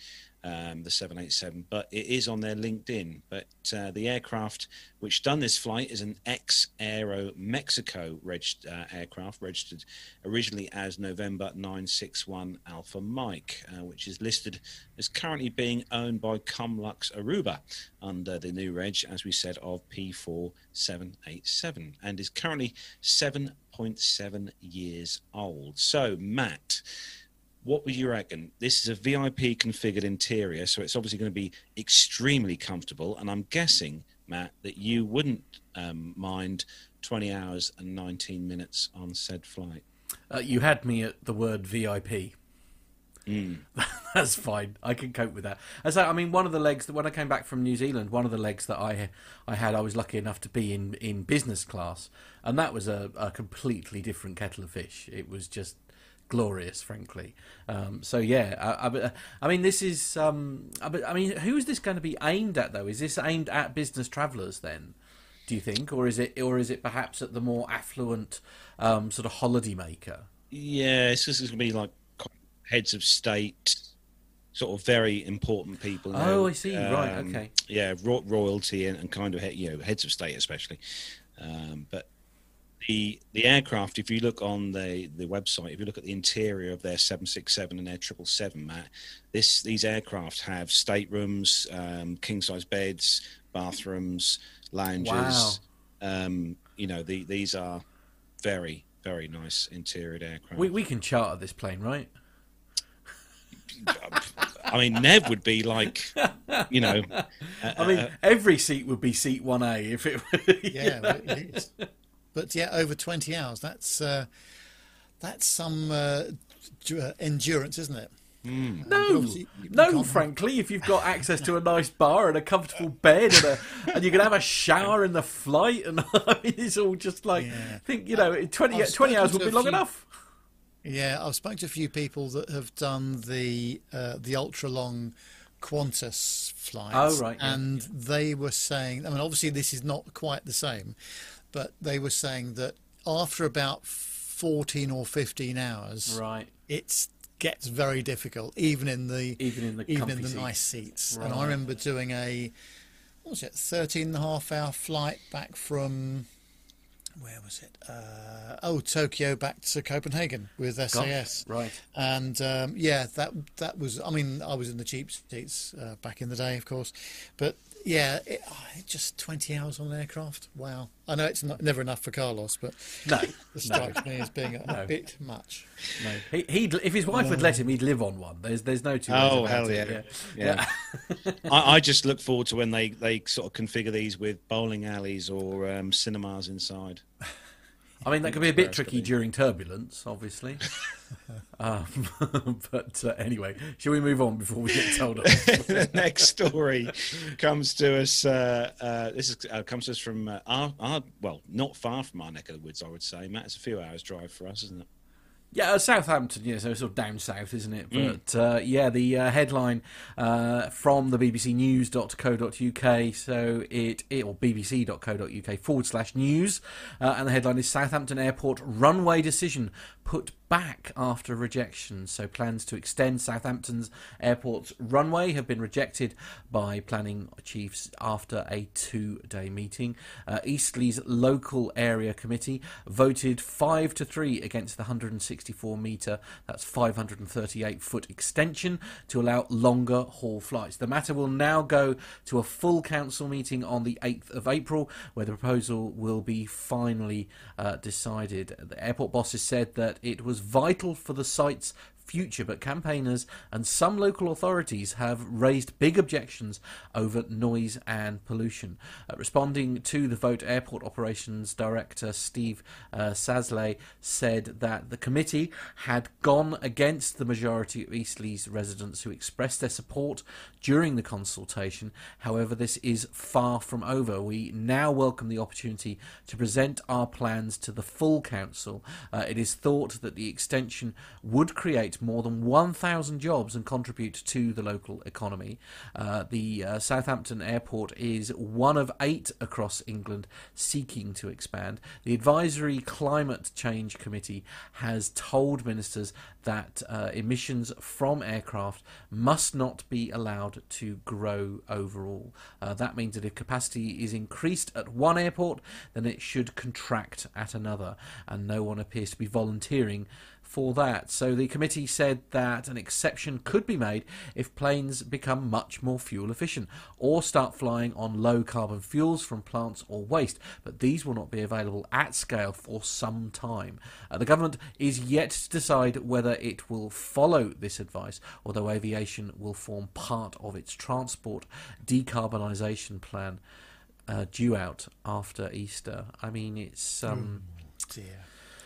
um, the 787, but it is on their LinkedIn. But uh, the aircraft which done this flight is an ex Aero Mexico reg- uh, aircraft, registered originally as November 961 Alpha Mike, uh, which is listed as currently being owned by Comlux Aruba under the new reg, as we said, of P4787, and is currently 7.7 years old. So, Matt what would you reckon? This is a VIP configured interior, so it's obviously going to be extremely comfortable. And I'm guessing, Matt, that you wouldn't um, mind 20 hours and 19 minutes on said flight. Uh, you had me at the word VIP. Mm. *laughs* That's fine. I can cope with that. As I, I mean, one of the legs that when I came back from New Zealand, one of the legs that I I had, I was lucky enough to be in in business class, and that was a, a completely different kettle of fish. It was just glorious, frankly. Um, so yeah, I, I, I, mean, this is. Um, I, mean, who is this going to be aimed at though? Is this aimed at business travellers then? Do you think, or is it, or is it perhaps at the more affluent um, sort of holiday maker? Yeah, it's just going to be like heads of state, sort of very important people. You know, oh, I see. right. Um, okay. Yeah, ro- royalty and, and, kind of you know heads of state especially. Um, but the the aircraft, if you look on the the website, if you look at the interior of their 767 and their 777, Matt, this these aircraft have staterooms, um, king size beds, bathrooms, lounges. Wow. Um, you know, the, these are very very nice interior aircraft. We we can charter this plane, right? *laughs* I mean, Nev would be like, you know. Uh, *laughs* I mean, uh, every seat would be seat one A if it. Were, *laughs* yeah, but yeah, over 20 hours. That's uh, that's some uh, uh endurance, isn't it? Mm. No, no. Frankly, if you've got access to a nice bar and a comfortable bed and, a, and you can have a shower in the flight, and I *laughs* mean, it's all just like yeah. think you know, 20, 20 hours would be long few, enough. Yeah, I've spoken to a few people that have done the uh, the ultra long Qantas flights. Oh right, and yeah. they were saying, I mean, obviously this is not quite the same, but they were saying that after about 14 or 15 hours, right, it gets very difficult, even in the even in the even in the seats. nice seats. Right. And I remember doing a what was it, 13 and a half hour flight back from where was it? Uh, oh, Tokyo back to Copenhagen with SAS. Right. And um, yeah, that that was. I mean, I was in the cheap seats uh, back in the day, of course, but yeah, it, oh, just 20 hours on an aircraft. Wow. I know it's not, never enough for Carlos, but no, it strikes no. me as being a, no. bit much. No, he, he'd if his wife would let him, he'd live on one. There's there's no two. Oh hell yeah, yeah. yeah. yeah. *laughs* I, I, just look forward to when they they sort of configure these with bowling alleys or um, cinemas inside. I mean, that could be a bit tricky during turbulence, obviously. *laughs* um, *laughs* but uh, anyway, shall we move on before we get told off? the *laughs* next story comes to us. Uh, uh, this is, uh, comes to us from uh, our, our, well, not far from our neck of the woods, I would say. Matt, it's a few hours drive for us, isn't it? Yeah, uh, Southampton, yeah, so sort of down south, isn't it? Mm. But uh, yeah, the uh, headline uh, from the BBC News.co.uk, so it, it or BBC.co.uk forward slash news, uh, and the headline is Southampton Airport runway decision put back after rejection. So plans to extend Southampton's airport's runway have been rejected by planning chiefs after a two-day meeting. Uh, Eastleigh's local area committee voted five to three against the 164 metre, that's 538 foot extension to allow longer haul flights. The matter will now go to a full council meeting on the 8th of April, where the proposal will be finally uh, decided. The airport bosses said that it was vital for the site's future, but campaigners and some local authorities have raised big objections over noise and pollution. Uh, responding to the vote, Airport Operations Director Steve uh, Szalay said that the committee had gone against the majority of Eastleigh's residents who expressed their support during the consultation. However, this is far from over. We now welcome the opportunity to present our plans to the full council. Uh, it is thought that the extension would create more than 1,000 jobs and contribute to the local economy. Uh, the uh, Southampton airport is one of eight across England seeking to expand. The Advisory Climate Change Committee has told ministers that uh, emissions from aircraft must not be allowed to grow overall. Uh, that means that if capacity is increased at one airport, then it should contract at another, and no one appears to be volunteering for that. So the committee said that an exception could be made if planes become much more fuel efficient or start flying on low carbon fuels from plants or waste, but these will not be available at scale for some time. Uh, the government is yet to decide whether it will follow this advice, although aviation will form part of its transport decarbonisation plan. Uh, due out after Easter. I mean, it's um, Dear,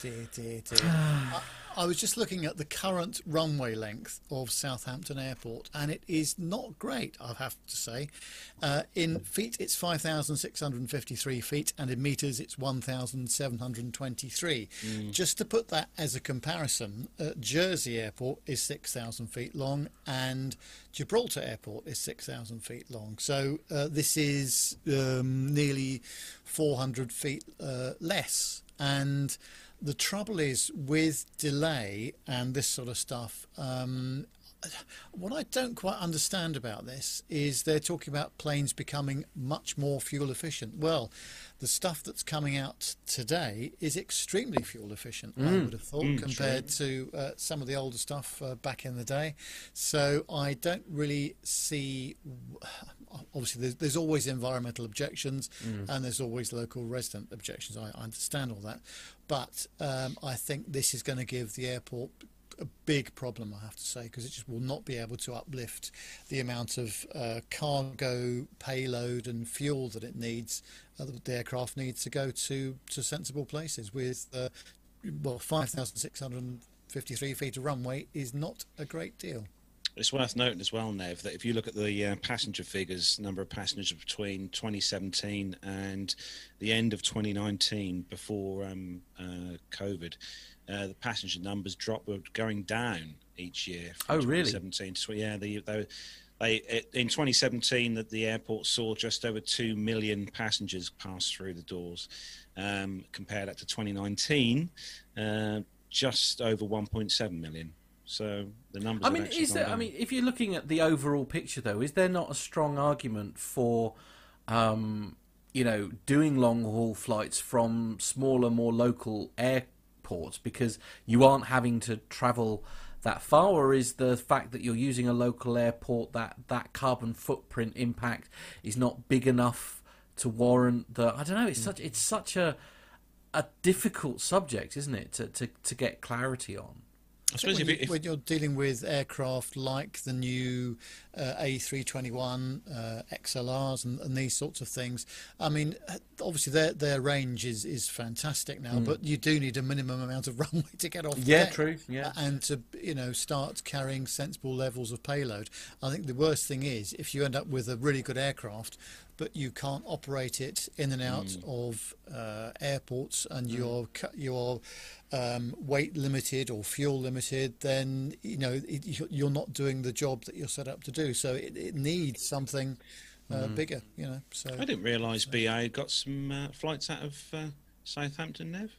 dear, dear, dear. *sighs* I, was just looking at the current runway length of Southampton Airport, and it is not great, I have to say. Uh, in feet, it's 5,653 feet, and in metres, it's 1,723. Just to put that as a comparison, uh, Jersey Airport is 6,000 feet long, and Gibraltar Airport is 6,000 feet long. So uh, this is um, nearly 400 feet uh, less. And the trouble is with delay and this sort of stuff. Um, what I don't quite understand about this is they're talking about planes becoming much more fuel efficient. Well, the stuff that's coming out today is extremely fuel efficient, I would have thought, compared to uh, some of the older stuff uh, back in the day. So I don't really see. Obviously, there's, there's always environmental objections and there's always local resident objections. I, I understand all that. But um, I think this is going to give the airport a big problem, I have to say, because it just will not be able to uplift the amount of uh, cargo payload and fuel that it needs, uh, the aircraft needs to go to to sensible places. With uh, well, five thousand six hundred fifty-three feet of runway is not a great deal. It's worth noting as well, Nev, that if you look at the uh, passenger figures, number of passengers between 2017 and the end of 2019, before um, uh, COVID, uh, the passenger numbers dropped were going down each year. from Oh, really? 2017 to yeah, they, they, they in 2017 that the airport saw just over two million passengers pass through the doors. Um, compare that to 2019, uh, just over 1.7 million. So the numbers. I mean, is there? I mean, if you're looking at the overall picture, though, is there not a strong argument for, um, you know, doing long haul flights from smaller, more local airports because you aren't having to travel that far, or is the fact that you're using a local airport that that carbon footprint impact is not big enough to warrant the? I don't know. It's such it's such a a difficult subject, isn't it, to to, to get clarity on. I suppose when, if, you, when you're dealing with aircraft like the new uh, A321 uh, XLRs and, and these sorts of things, I mean, uh, obviously their their range is, is fantastic now, but you do need a minimum amount of *laughs* runway to get off. Yeah, deck, true, yeah. uh, and to you know start carrying sensible levels of payload. I think the worst thing is if you end up with a really good aircraft. But you can't operate it in and out of uh, airports, and you're you're um, weight limited or fuel limited, then you know it, you're- you're not doing the job that you're set up to do. So it, it needs something uh, bigger, you know. So I didn't realise BA got some uh, flights out of uh, Southampton, Nev.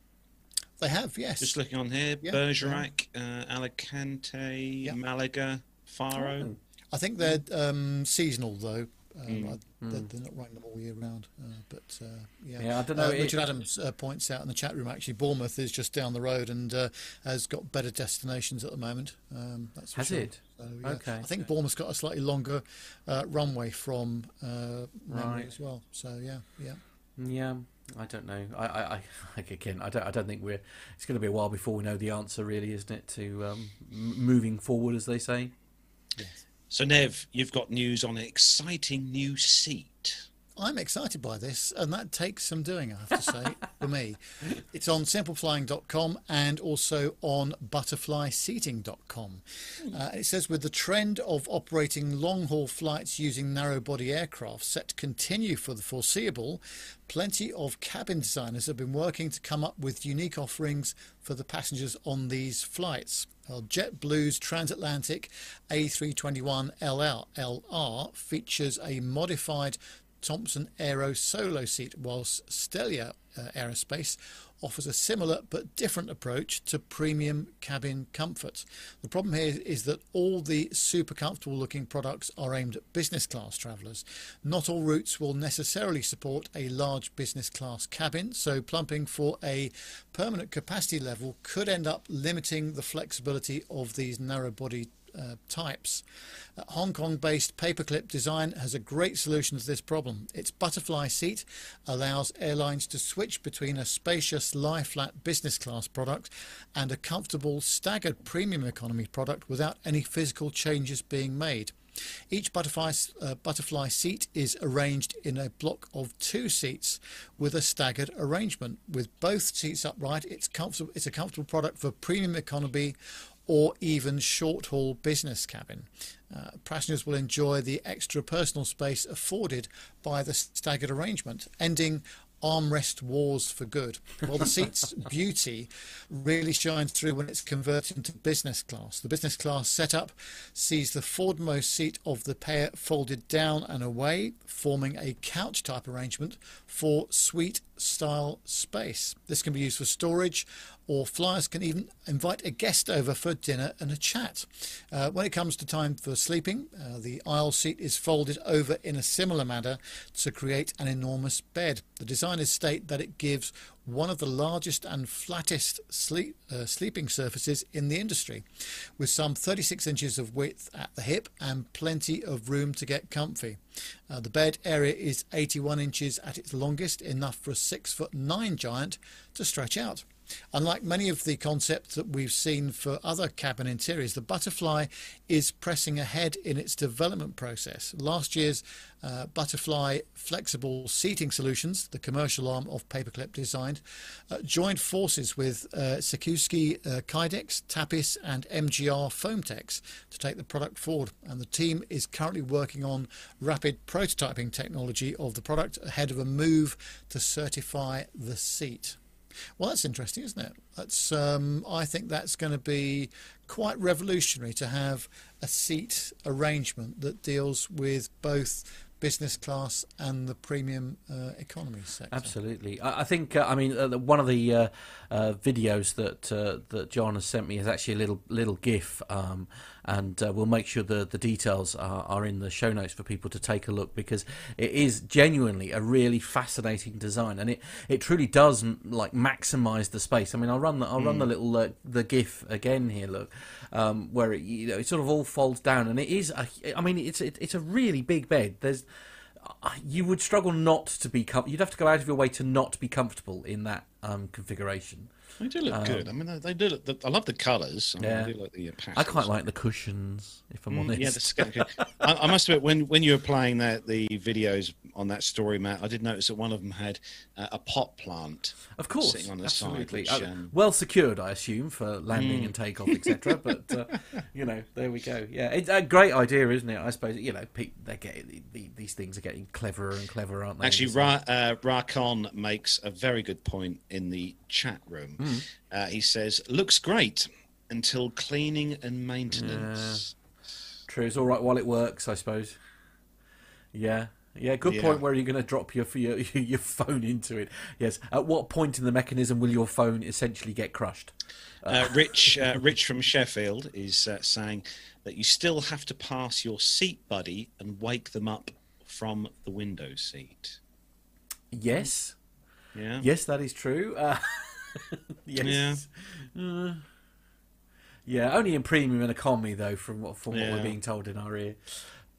they have, yes. Just looking on here, Yeah, Bergerac, uh, Alicante, Malaga, Faro. I think they're um, seasonal though. Um, I, they're, they're not running them all year round, uh, but uh, yeah. Yeah, I don't know, Uh, it- Richard Adams uh, points out in the chat room. Actually, Bournemouth is just down the road and uh, has got better destinations at the moment. Um, that's Has sure. it? So, yeah. Okay. I think Bournemouth's got a slightly longer uh, runway from uh, Right. as well. So yeah, yeah. Yeah, I don't know. I, I, I *laughs* again, I don't, I don't think we're. It's going to be a while before we know the answer, really, isn't it? To um, moving forward, as they say. So, Nev, you've got news on an exciting new seat. I'm excited by this, and that takes some doing, I have to say, *laughs* for me. It's on simpleflying.com and also on butterflyseating.com. Uh, it says with the trend of operating long haul flights using narrow body aircraft set to continue for the foreseeable, plenty of cabin designers have been working to come up with unique offerings for the passengers on these flights. Well, JetBlue's transatlantic A321 LR features a modified Thompson Aero Solo seat, whilst Stelia uh, Aerospace offers a similar but different approach to premium cabin comfort. The problem here is that all the super comfortable looking products are aimed at business class travellers. Not all routes will necessarily support a large business class cabin, so plumping for a permanent capacity level could end up limiting the flexibility of these narrow body uh, types. Uh, Hong Kong based Paperclip Design has a great solution to this problem. Its butterfly seat allows airlines to switch between a spacious lie flat business class product and a comfortable staggered premium economy product without any physical changes being made. Each butterfly, uh, butterfly seat is arranged in a block of two seats with a staggered arrangement. With both seats upright, it's comfortable. It's a comfortable product for premium economy or even short haul business cabin. Uh, passengers will enjoy the extra personal space afforded by the staggered arrangement, ending armrest wars for good. Well, the seat's *laughs* beauty really shines through when it's converted into business class. The business class setup sees the forwardmost seat of the pair folded down and away, forming a couch type arrangement for suite style space. This can be used for storage or flyers can even invite a guest over for dinner and a chat. Uh, when it comes to time for sleeping, uh, the aisle seat is folded over in a similar manner to create an enormous bed. The designers state that it gives one of the largest and flattest sleep, uh, sleeping surfaces in the industry, with some 36 inches of width at the hip and plenty of room to get comfy. Uh, the bed area is 81 inches at its longest, enough for a 6 foot 9 giant to stretch out. Unlike many of the concepts that we've seen for other cabin interiors, the Butterfly is pressing ahead in its development process. Last year's uh, Butterfly Flexible Seating Solutions, the commercial arm of Paperclip Designed, uh, joined forces with uh, Sekisui uh, Kydex, Tapis, and MGR Foamtex to take the product forward. And the team is currently working on rapid prototyping technology of the product ahead of a move to certify the seat. Well, that's interesting, isn't it? That's um, I think that's going to be quite revolutionary to have a seat arrangement that deals with both business class and the premium uh, economy sector. Absolutely, I, I think. Uh, I mean, uh, one of the uh, uh, videos that uh, that John has sent me is actually a little little GIF, um, and we'll make sure the the details are, are in the show notes for people to take a look because it is genuinely a really fascinating design, and it, it truly does like maximise the space. I mean, I'll run the I'll mm. run the hmm. little the GIF again here. Look, um, where it you know it sort of all folds down, and it is. A, I mean, it's it, it's a really big bed. There's you would struggle not to be com- you'd have to go out of your way to not be comfortable in that um, configuration. They do look um, good. I mean, they do. Look, the, I love the colours. I yeah. I like the uh, I quite like the cushions, if I'm mm, honest. Yeah, I, I, must admit, when when you were playing that the videos on that story, Matt, I did notice that one of them had uh, a pot plant. Of course, sitting on the absolutely. side, which, uh, um... well secured, I assume, for landing mm. and takeoff, etc. *laughs* but uh, you know, there we go. Yeah, it's a great idea, isn't it? I suppose you know, they get these things are getting cleverer and cleverer, aren't they? Actually, Ra- uh, Rakon makes a very good point in the chat room. Mm. Uh, he says, "Looks great until cleaning and maintenance." True, it's all right while it works, I suppose. Yeah, yeah, good yeah. point. Where are you going to drop your, your *laughs* your phone into it? Yes. At what point in the mechanism will your phone essentially get crushed? Uh, Rich, uh, *laughs* Rich from Sheffield is uh, saying that you still have to pass your seat buddy and wake them up from the window seat. Yes. Yeah. Yes, that is true. *laughs* *laughs* Yes. Yeah. Uh, yeah, only in premium and economy though, from what from yeah. what we're being told in our ear.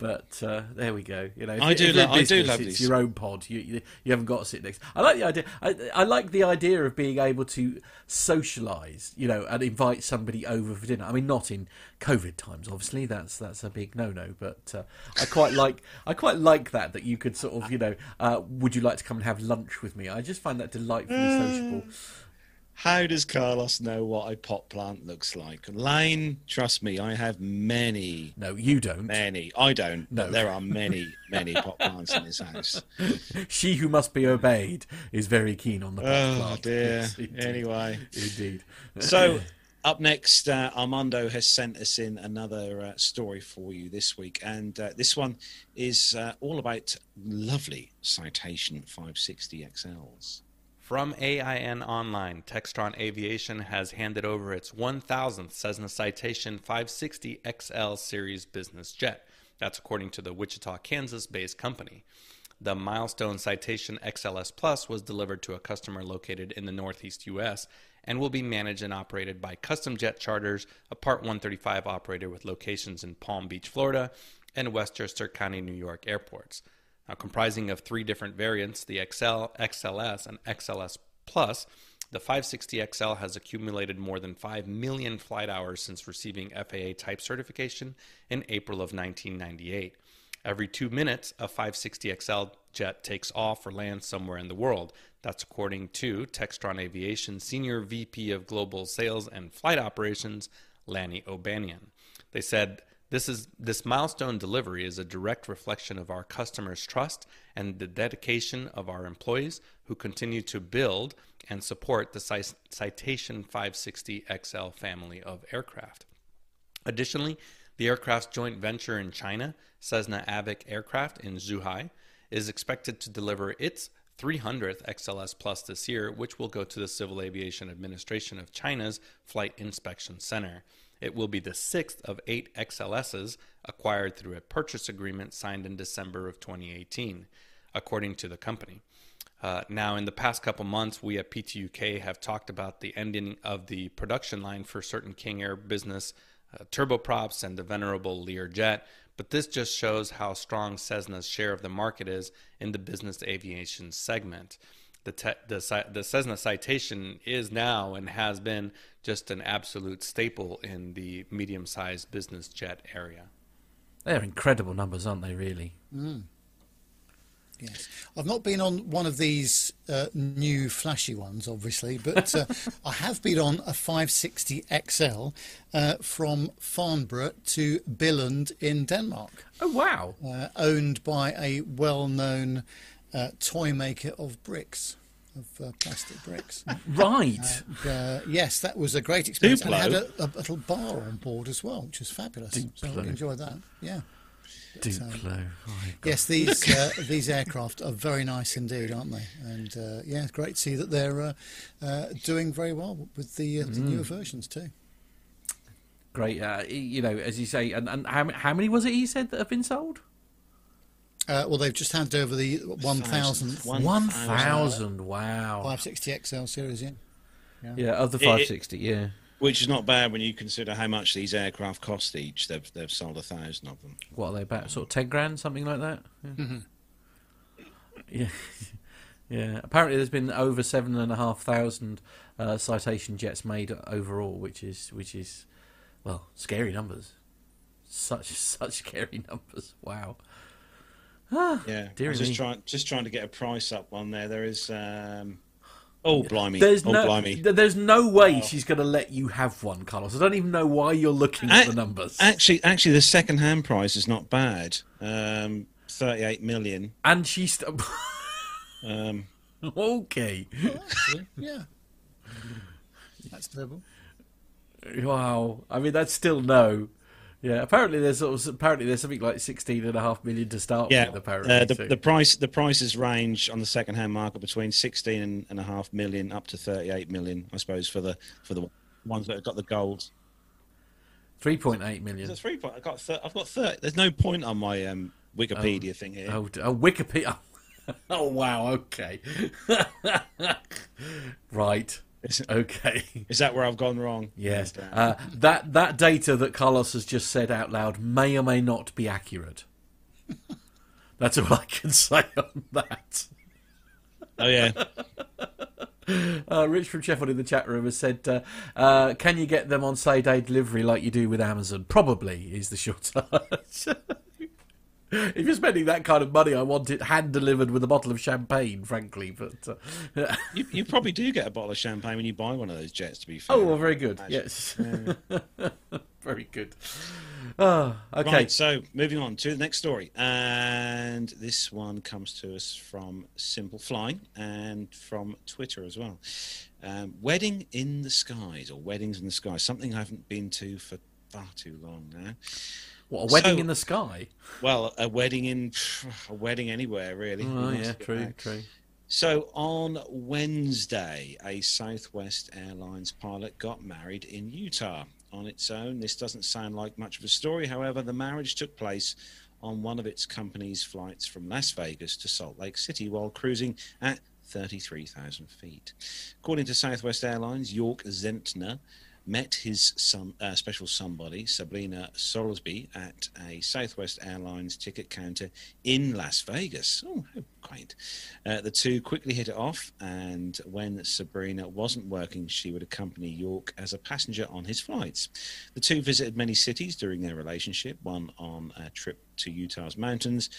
But uh, there we go. You know, if, I do if you're I do love It's these. your own pod. You, you you haven't got to sit next. I like the idea. I, I like the idea of being able to socialise. You know, and invite somebody over for dinner. I mean, not in COVID times, obviously. That's that's a big no no. But uh, I quite like I quite like that that you could sort of you know. Uh, would you like to come and have lunch with me? I just find that delightfully sociable. How does Carlos know what a pot plant looks like? Lane, trust me, I have many, No, you don't. many. I don't, No. there are *laughs* many, many pot plants in this house. *laughs* She who must be obeyed is very keen on the pot Oh plant. dear. *laughs* Yes, indeed. Anyway, Indeed. so up next, uh, Armando has sent us in another uh, story for you this week, and uh, this one is uh, all about lovely Citation 560 XLs. From AIN Online, Textron Aviation has handed over its 1000th Cessna Citation 560 XL series business jet. That's according to the Wichita, Kansas based company. The milestone Citation XLS Plus was delivered to a customer located in the Northeast U.S. and will be managed and operated by Custom Jet Charters, a Part 135 operator with locations in Palm Beach, Florida, and Westchester County, New York airports. Now, comprising of three different variants, the XL, XLS, and XLS Plus, the 560XL has accumulated more than 5 million flight hours since receiving FAA type certification in April of 1998. Every two minutes, a 560XL jet takes off or lands somewhere in the world. That's according to Textron Aviation Senior VP of Global Sales and Flight Operations, Lannie O'Bannion. They said, this is this milestone delivery is a direct reflection of our customers' trust and the dedication of our employees who continue to build and support the Citation 560 XL family of aircraft. Additionally, the aircraft's joint venture in China, Cessna Avic Aircraft in Zhuhai, is expected to deliver its 300th XLS Plus this year, which will go to the Civil Aviation Administration of China's Flight Inspection Center. It will be the sixth of eight XLSs acquired through a purchase agreement signed in December of 2018, according to the company. Uh, now, in the past couple months, we at PTUK have talked about the ending of the production line for certain King Air business uh, turboprops and the venerable Learjet, but this just shows how strong Cessna's share of the market is in the business aviation segment. The, te- the, the Cessna Citation is now and has been just an absolute staple in the medium sized business jet area. They're incredible numbers, aren't they? Really. Yes, I've not been on one of these uh, new flashy ones, obviously, but uh, *laughs* I have been on a 560 XL uh, from Farnborough to Billund in Denmark, Oh wow! uh, owned by a well-known uh, toy maker of bricks, of uh, plastic bricks. *laughs* Right. Uh, yes, that was a great experience, and it had a, a little bar on board as well, which was fabulous. So I enjoyed that. Yeah. Duplo. Right. Yes, these uh, these aircraft are very nice indeed, aren't they? And uh, yeah, it's great to see that they're uh, uh, doing very well with the, uh, the newer versions too. Great. Uh, you know, as you say, and, and how, how many was it you said that have been sold? Uh, well, they've just handed over the 1000th One One thousand. thousand. Wow. 560 XL series yeah. Yeah, of the It- it- 560. yeah. Which is not bad when you consider how much these aircraft cost each. They've they've sold a thousand of them. What are they about? Sort of ten grand, something like that. Yeah. *laughs* Yeah. yeah. Apparently, there's been over seven and a half thousand uh, citation jets made overall, which is which is well scary numbers. Such *laughs* such scary numbers. Wow. Ah, Yeah, I was just trying just trying to get a price up on there. There is um, oh blimey, There's oh no, blimey. there's no way she's going to let you have one, Carlos. I don't even know why you're looking at Ac- the numbers. Actually, actually, the second hand price is not bad. Um, Thirty-eight million. and she's st- *laughs* Um, okay. Actually, yeah. That's terrible. Wow. I mean, that's still no. Yeah. Apparently, there's sort of, apparently there's something like sixteen and a half million to start yeah, with. Apparently, uh, the, so- the price the prices range on the second hand market between sixteen and a half million up to thirty-eight million, I suppose, for the for the ones that have got the gold. three point eight million. Is three point? I've got thir- I've got thirty. There's no point on my um, Wikipedia thing here. Oh, oh Wikipedia. *laughs* Oh wow. Okay. *laughs* right. Is, Okay. is that where I've gone wrong? Yes. Uh, that that data that Carlos has just said out loud may or may not be accurate. *laughs* That's all I can say on that. Oh yeah. *laughs* Uh, Rich from Sheffield in the chat room has said, uh, uh, "Can you get them on same day delivery like you do with Amazon?" Probably is the short *laughs* answer. *laughs* if you're spending that kind of money, I want it hand delivered with a bottle of champagne, frankly. But uh, *laughs* You, you probably do get a bottle of champagne when you buy one of those jets. To be fair. oh, well, very good. Yes, *laughs* very good. Oh, okay. Right, so moving on to the next story. And this one comes to us from Simple Flying and from Twitter as well. Um, wedding in the skies, or weddings in the sky, something I haven't been to for far too long now. What a wedding So- in the sky? Well, a wedding in a wedding anywhere, really. Oh, yeah, true, back. true. So on Wednesday, a Southwest Airlines pilot got married in Utah on its own. This doesn't sound like much of a story. However, the marriage took place on one of its company's flights from Las Vegas to Salt Lake City while cruising at 33,000 feet. According to Southwest Airlines, York Zentner met his some, uh, special somebody, Sabrina Soulsby, at a Southwest Airlines ticket counter in Las Vegas. Oh, how quaint. Uh, the two quickly hit it off, and when Sabrina wasn't working, she would accompany York as a passenger on his flights. The two visited many cities during their relationship, one on a trip to Utah's mountains.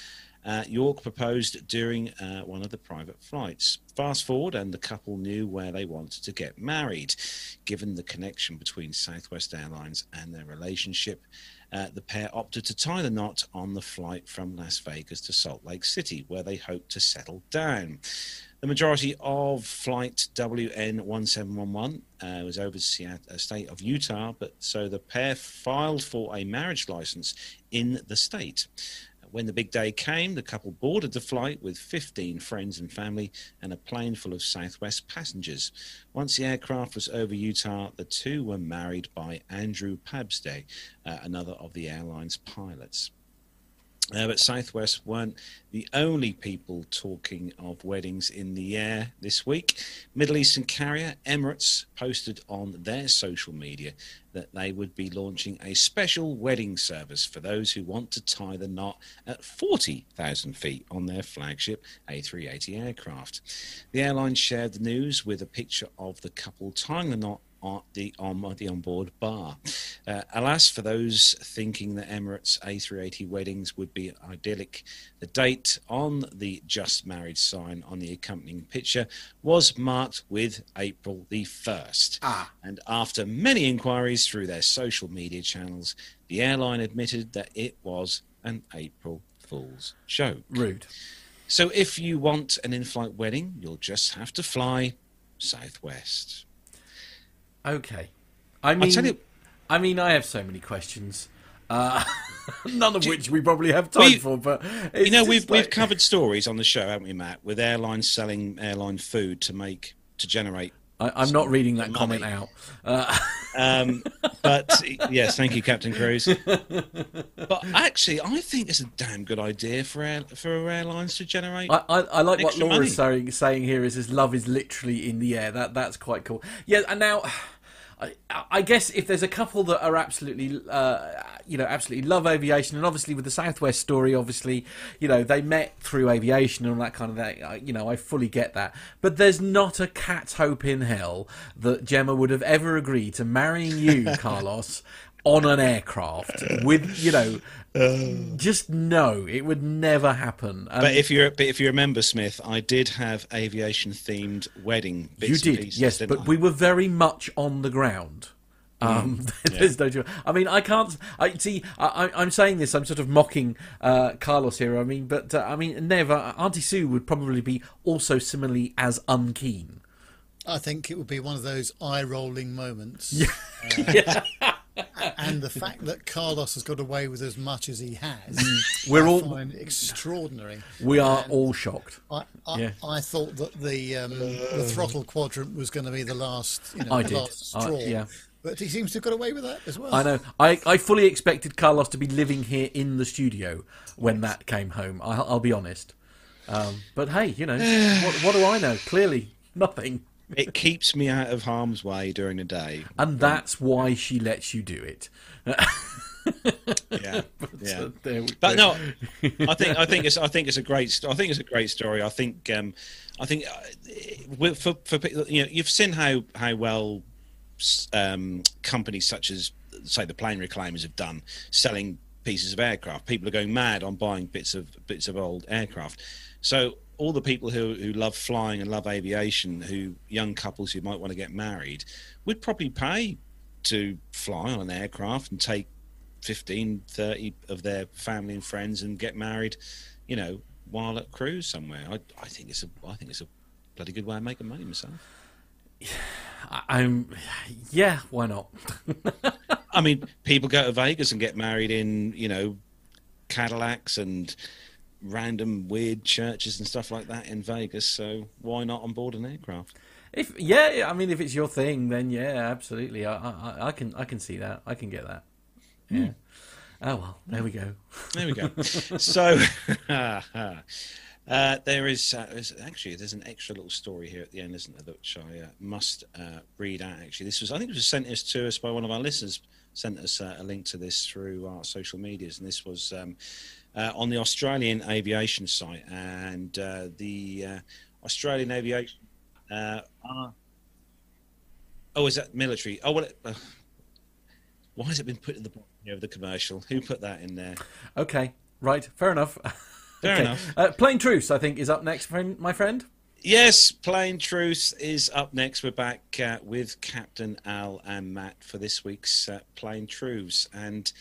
Uh, York proposed during uh, one of the private flights. Fast forward, and the couple knew where they wanted to get married. Given the connection between Southwest Airlines and their relationship, uh, the pair opted to tie the knot on the flight from Las Vegas to Salt Lake City, where they hoped to settle down. The majority of flight WN1711 uh, was over the uh, state of Utah, but so the pair filed for a marriage license in the state. When the big day came, the couple boarded the flight with 15 friends and family and a plane full of Southwest passengers. Once the aircraft was over Utah, the two were married by Andrew Pabsday, uh, another of the airline's pilots. Uh, but Southwest weren't the only people talking of weddings in the air this week. Middle Eastern carrier Emirates posted on their social media that they would be launching a special wedding service for those who want to tie the knot at 40,000 feet on their flagship A380 aircraft. The airline shared the news with a picture of the couple tying the knot on the on the onboard bar. Uh, alas, for those thinking that Emirates A380 weddings would be idyllic, the date on the just married sign on the accompanying picture was marked with April the 1st. Ah. And after many inquiries through their social media channels, the airline admitted that it was an April Fool's joke. Rude. So if you want an in flight wedding, you'll just have to fly Southwest. Okay. I mean, tell you- I mean, I have so many questions. Uh, *laughs* none of which we probably have time We- for, but You know, we've just we've covered stories on the show, haven't we, Matt? With airlines selling airline food to make to generate. I, I'm not reading that money. comment out. Uh, *laughs* Um, but yes, thank you, Captain Cruise. But actually, I think it's a damn good idea for air, for airlines to generate. I, I, I like what Laura's money. saying, saying here is his love is literally in the air. That that's quite cool. Yeah, and now. I, I guess if there's a couple that are absolutely, uh, you know, absolutely love aviation, and obviously with the Southwest story, obviously, you know, they met through aviation and all that kind of thing. I- You know, I fully get that. But there's not a cat's hope in hell that Gemma would have ever agreed to marrying you, *laughs* Carlos, on an aircraft with, you know, *sighs* just no, it would never happen. And- but if you but if you remember, Smith, I did have aviation themed wedding. Bits You and did, pieces, yes, but I? we were very much on the ground. Um, *laughs* there's no. joke. I mean, I can't. I see. I, I- I'm saying this. I'm sort of mocking uh, Carlos here. I mean, but uh, I mean, never. Auntie Sue would probably be also similarly as unkeen. I think it would be one of those eye-rolling moments. *laughs* Yeah. *laughs* *laughs* And the fact that Carlos has got away with as much as he has, Mm. We're I all- find extraordinary. We are all shocked. I, I, Yeah. I thought that the um, the throttle quadrant was going to be the last, you know, I the did. last I- straw. yeah. But he seems to have got away with that as well. I know. I, I fully expected Carlos to be living here in the studio when that came home. I'll, I'll be honest. Um, but hey, you know, *sighs* what, what do I know? Clearly, nothing. It keeps me out of harm's way during the day. And that's why she lets you do it. Yeah, *laughs* yeah. So there we But no, I think I think it's I think it's a great I think it's a great story. I think um, I think uh, for for you know you've seen how how well um, companies such as say the plane reclaimers have done selling pieces of aircraft. People are going mad on buying bits of bits of old aircraft. So all the people who who love flying and love aviation, who young couples who might want to get married, would probably pay to fly on an aircraft and take 15 30 of their family and friends and get married you know while at cruise somewhere i, I think it's a i think it's a bloody good way of making money myself *sighs* I'm, yeah, why not? *laughs* i mean people go to vegas and get married in you know cadillacs and random weird churches and stuff like that in vegas so why not on board an aircraft If yeah, I mean, if it's your thing, then yeah, absolutely. I, I, I can, I can see that. I can get that. Yeah. Oh well, there we go. There we go. *laughs* so *laughs* uh, there is, uh, actually there's an extra little story here at the end, isn't there, which I uh, must uh, read out. Actually, this was I think it was sent us to us by one of our listeners. Sent us uh, a link to this through our social medias, and this was um, uh, on the Australian aviation site, and uh, the uh, Australian aviation. Uh, are- oh, is that military? Oh, well. It, uh, why has it been put in the bottom of the commercial? Who put that in there? Okay, right, fair enough. *laughs* Fair okay. enough. Uh, Plain Truth, I think, is up next, friend, my friend. Yes, Plain Truth is up next. We're back uh, with Captain Al and Matt for this week's uh, Plain Truths. And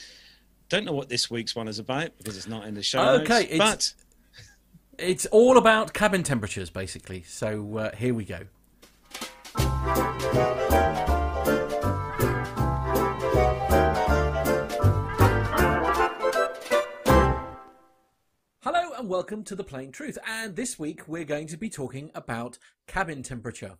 don't know what this week's one is about because it's not in the show Okay, notes. it's- But It's all about cabin temperatures, basically. So uh, here we go. Hello and welcome to the Plain Truth. And this week we're going to be talking about cabin temperature.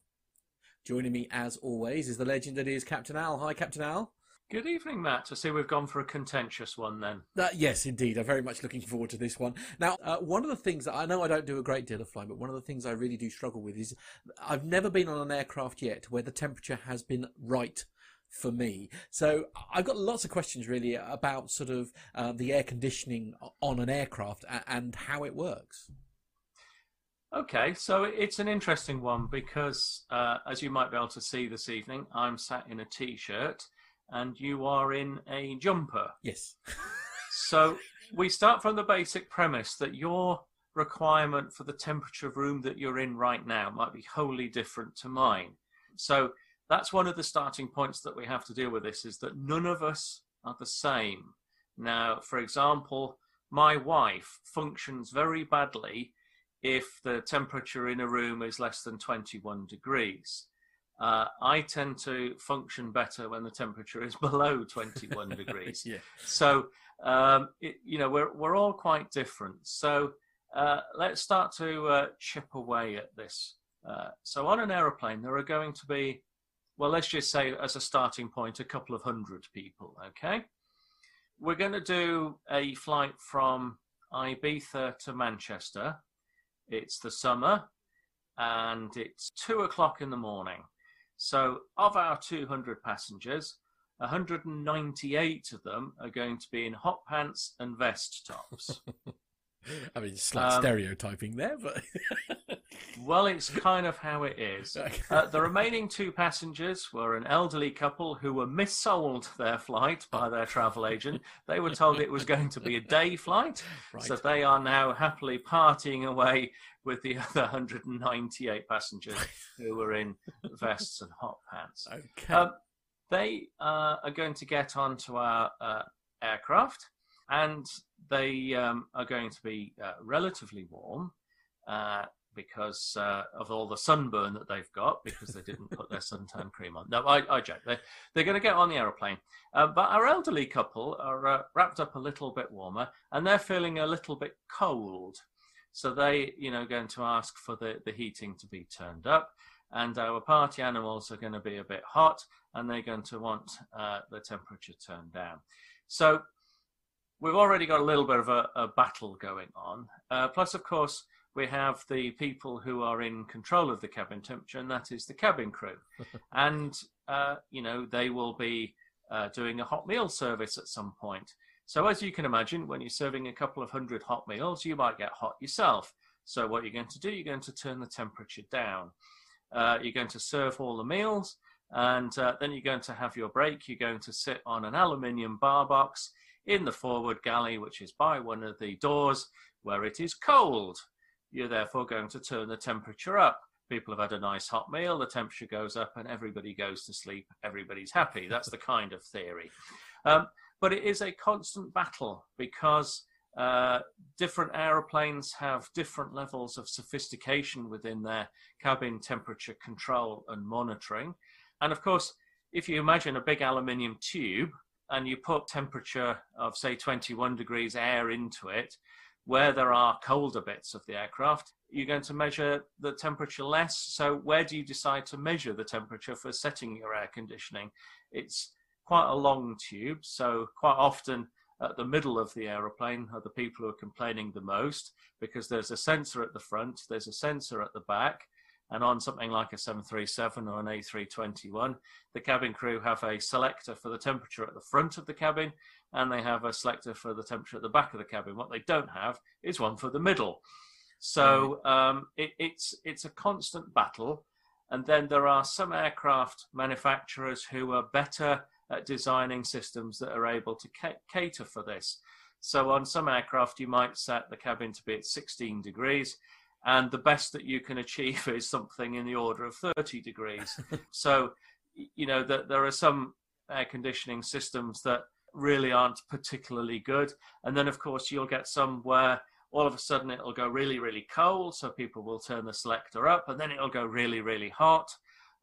Joining me, as always, is the legend that is Captain Al. Hi, Captain Al. Good evening, Matt. I see we've gone for a contentious one then. Uh, yes, indeed. I'm very much looking forward to this one. Now, uh, one of the things that I know I don't do a great deal of flying, but one of the things I really do struggle with is I've never been on an aircraft yet where the temperature has been right for me. So I've got lots of questions really about sort of uh, the air conditioning on an aircraft and how it works. Okay, so it's an interesting one because, uh, as you might be able to see this evening, I'm sat in a t shirt and you are in a jumper. Yes. *laughs* So we start from the basic premise that your requirement for the temperature of room that you're in right now might be wholly different to mine. So that's one of the starting points that we have to deal with this is that none of us are the same. Now, for example, my wife functions very badly if the temperature in a room is less than 21 degrees. Uh, I tend to function better when the temperature is *laughs* below 21 *laughs* degrees. yeah. So, um, it, you know, we're, we're all quite different. So, uh, let's start to uh, chip away at this. Uh, so, on an aeroplane, there are going to be, well, let's just say as a starting point, a couple of hundred people, okay? We're going to do a flight from Ibiza to Manchester. It's the summer and it's two o'clock in the morning. So, of our 200 passengers, 198 of them are going to be in hot pants and vest tops. *laughs* *laughs* I mean, slight Um, stereotyping there, but. *laughs* well, it's kind of how it is. *laughs* Uh, the remaining two passengers were an elderly couple who were missold their flight by their travel agent. They were told it was going to be a day flight, so they are now happily partying away with the other 198 passengers who were in vests and hot pants. Okay. Um, they uh, are going to get onto our uh, aircraft and they um, are going to be uh, relatively warm uh, because uh, of all the sunburn that they've got because they didn't put their suntan cream on. No, I, I joke. They, they're going to get on the aeroplane. Uh, but our elderly couple are uh, wrapped up a little bit warmer and they're feeling a little bit cold. So they, you know, going to ask for the, the heating to be turned up. And our party animals are going to be a bit hot and they're going to want uh, the temperature turned down. So we've already got a little bit of a, a battle going on. Uh, plus, of course, we have the people who are in control of the cabin temperature, and that is the cabin crew. *laughs* and, uh, you know, they will be uh, doing a hot meal service at some point. So, as you can imagine, when you're serving a couple of hundred hot meals, you might get hot yourself. So, what you're going to do, you're going to turn the temperature down. Uh, you're going to serve all the meals, and uh, then you're going to have your break. You're going to sit on an aluminium bar box in the forward galley, which is by one of the doors where it is cold. You're therefore going to turn the temperature up. People have had a nice hot meal, the temperature goes up, and everybody goes to sleep. Everybody's happy. That's the kind of theory. Um, but it is a constant battle because uh, different aeroplanes have different levels of sophistication within their cabin temperature control and monitoring. And of course, if you imagine a big aluminium tube and you put temperature of, say, 21 degrees air into it, where there are colder bits of the aircraft, you're going to measure the temperature less. So, where do you decide to measure the temperature for setting your air conditioning? It's quite a long tube, so quite often at the middle of the aeroplane are the people who are complaining the most because there's a sensor at the front, there's a sensor at the back, and on something like a 737 or an A321, the cabin crew have a selector for the temperature at the front of the cabin and they have a selector for the temperature at the back of the cabin. What they don't have is one for the middle. So um, it, it's, it's a constant battle. And then there are some aircraft manufacturers who are better at designing systems that are able to ca- cater for this. So on some aircraft, you might set the cabin to be at 16 degrees, and the best that you can achieve is something in the order of 30 degrees. *laughs* so, you know, that there are some air conditioning systems that really aren't particularly good. And then, of course, you'll get some where all of a sudden it'll go really, really cold, so people will turn the selector up, and then it'll go really, really hot.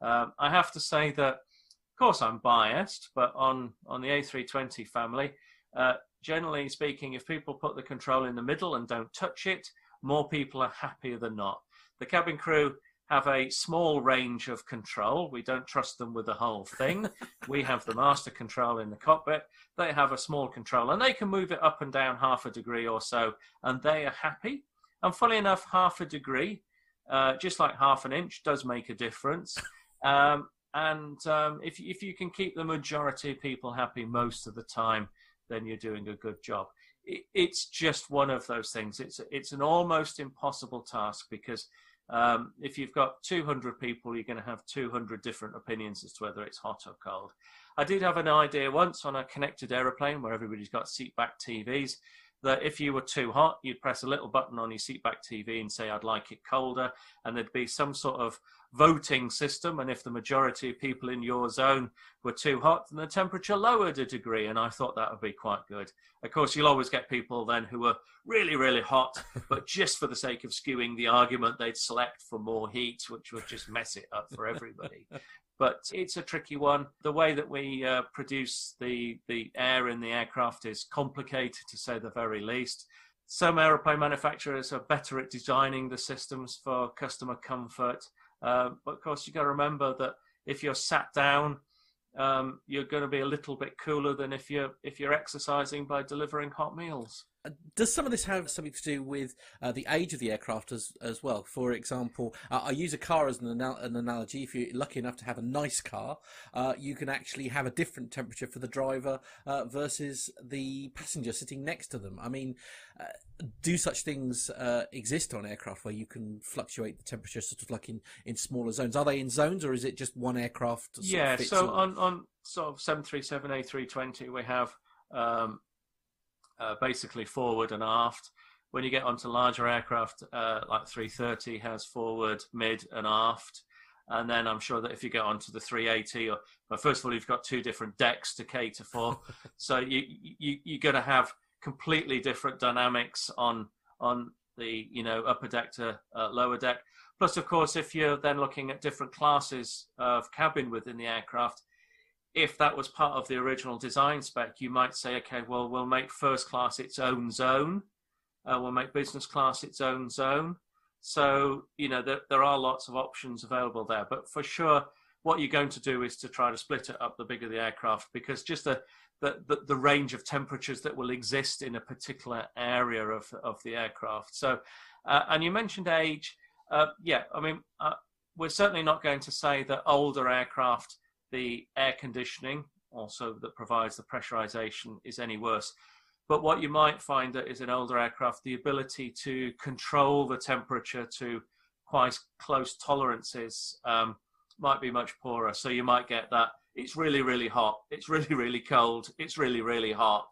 Um, I have to say that, of course, I'm biased, but on, on the A320 family, uh, generally speaking, if people put the control in the middle and don't touch it, more people are happier than not. The cabin crew have a small range of control. We don't trust them with the whole thing. *laughs* we have the master control in the cockpit. They have a small control and they can move it up and down half a degree or so, and they are happy. And funny enough, half a degree, uh, just like half an inch, does make a difference. *laughs* Um, and um, if, if you can keep the majority of people happy most of the time, then you're doing a good job it's just one of those things. It's it's an almost impossible task because um, if you've got 200 people, you're going to have 200 different opinions as to whether it's hot or cold. I did have an idea once on a connected aeroplane where everybody's got seatback TVs that if you were too hot, you'd press a little button on your seatback TV and say, I'd like it colder. And there'd be some sort of voting system. And if the majority of people in your zone were too hot, then the temperature lowered a degree. And I thought that would be quite good. Of course, you'll always get people then who are really, really hot, *laughs* but just for the sake of skewing the argument, they'd select for more heat, which would just mess it up for everybody *laughs* but it's a tricky one. The way that we uh, produce the, the air in the aircraft is complicated to say the very least. Some aeroplane manufacturers are better at designing the systems for customer comfort. Uh, but of course, you've got to remember that if you're sat down, um, you're going to be a little bit cooler than if you're if you're exercising by delivering hot meals. Uh, does some of this have something to do with uh, the age of the aircraft as as well? For example, uh, I use a car as an, anal- an, analogy. If you're lucky enough to have a nice car, uh, you can actually have a different temperature for the driver uh, versus the passenger sitting next to them. I mean, uh, do such things exist on aircraft where you can fluctuate the temperature, sort of like in, in smaller zones? Are they in zones, or is it just one aircraft? yeah. so on on sort of seven three seven A three twenty, we have um, uh, basically forward and aft. When you get onto larger aircraft, uh, like 330 has forward, mid, and aft. And then I'm sure that if you get onto the 380, or well, first of all, you've got two different decks to cater for, *laughs* so you, you you're going to have completely different dynamics on on the you know upper deck to uh, lower deck. Plus, of course, if you're then looking at different classes of cabin within the aircraft, if that was part of the original design spec, you might say, okay, well, we'll make first class its own zone, uh, we'll make business class its own zone. So, you know, there, there are lots of options available there. But for sure, what you're going to do is to try to split it up the bigger the aircraft because just the, the, the, the range of temperatures that will exist in a particular area of, of the aircraft. So, Uh, and you mentioned age. Uh, yeah, I mean, uh, we're certainly not going to say that older aircraft, the air conditioning also that provides the pressurization is any worse. But what you might find that is an older aircraft, the ability to control the temperature to quite close tolerances um, might be much poorer. So you might get that it's really, really hot, it's really, really cold, it's really, really hot.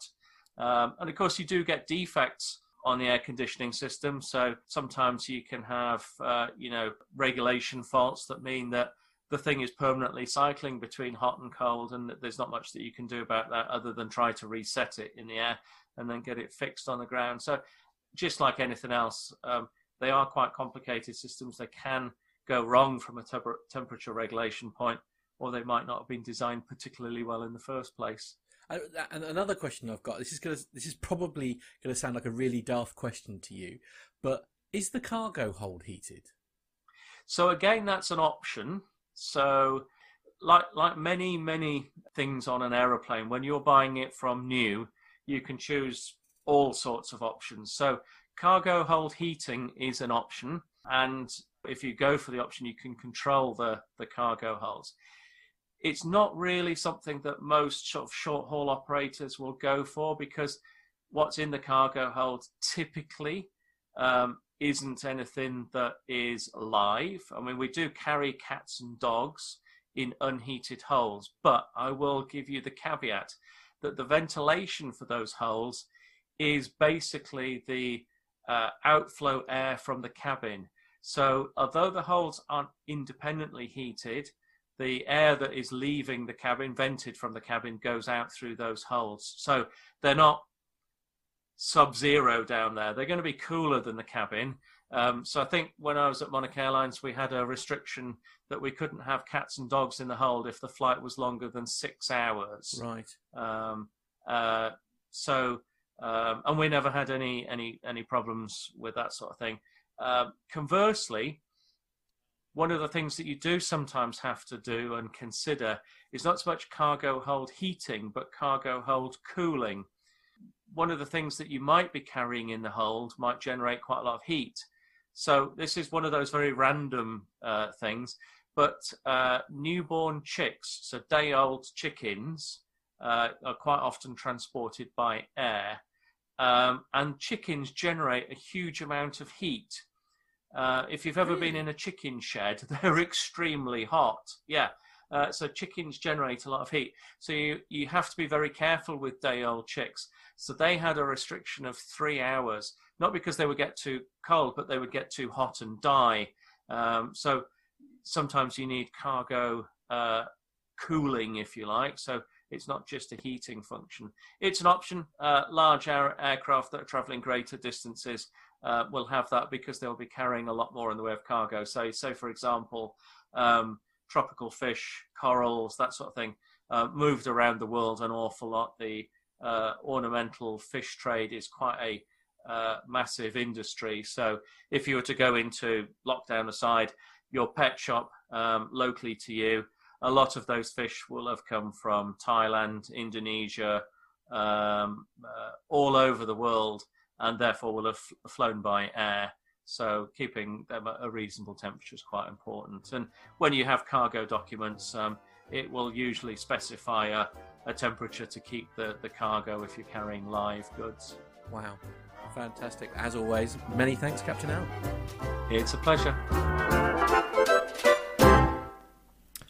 Um, and of course, you do get defects on the air conditioning system. So sometimes you can have, uh, you know, regulation faults that mean that the thing is permanently cycling between hot and cold, and there's not much that you can do about that other than try to reset it in the air and then get it fixed on the ground. So, just like anything else, um, they are quite complicated systems. They can go wrong from a temperature regulation point, or they might not have been designed particularly well in the first place. And another question I've got. This is gonna. This is probably going to sound like a really daft question to you, but is the cargo hold heated? So again, that's an option. So, like like many many things on an aeroplane, when you're buying it from new, you can choose all sorts of options. So, cargo hold heating is an option, and if you go for the option, you can control the the cargo holds it's not really something that most sort of short haul operators will go for because what's in the cargo hold typically um, isn't anything that is live. I mean, we do carry cats and dogs in unheated holes, but I will give you the caveat that the ventilation for those holes is basically the uh, outflow air from the cabin. So, although the holes aren't independently heated, the air that is leaving the cabin, vented from the cabin, goes out through those holes. So they're not sub zero down there. They're going to be cooler than the cabin. Um, so I think when I was at Monarch Airlines, we had a restriction that we couldn't have cats and dogs in the hold if the flight was longer than six hours. Right. Um, uh, so um, and we never had any any any problems with that sort of thing. Uh, conversely, one of the things that you do sometimes have to do and consider is not so much cargo hold heating, but cargo hold cooling. One of the things that you might be carrying in the hold might generate quite a lot of heat. So this is one of those very random uh, things. But uh, newborn chicks, so day-old chickens, uh, are quite often transported by air, um, and chickens generate a huge amount of heat uh, if you've ever been in a chicken shed, *laughs* they're extremely hot. Yeah. Uh, so chickens generate a lot of heat. So you, you have to be very careful with day old chicks. So they had a restriction of three hours, not because they would get too cold, but they would get too hot and die. Um, so sometimes you need cargo uh, cooling, if you like. So it's not just a heating function. It's an option. Uh, large air- aircraft that are traveling greater distances uh, will have that because they'll be carrying a lot more in the way of cargo. So, so for example, um, tropical fish, corals, that sort of thing, uh, moved around the world an awful lot. The uh, ornamental fish trade is quite a uh, massive industry. So, if you were to go into lockdown aside, your pet shop um, locally to you, a lot of those fish will have come from Thailand, Indonesia, um, uh, all over the world and therefore will have flown by air. So keeping them at a reasonable temperature is quite important. And when you have cargo documents, um, it will usually specify a, a, temperature to keep the, the cargo if you're carrying live goods. Wow, fantastic. As always, many thanks, Captain Al. It's a pleasure.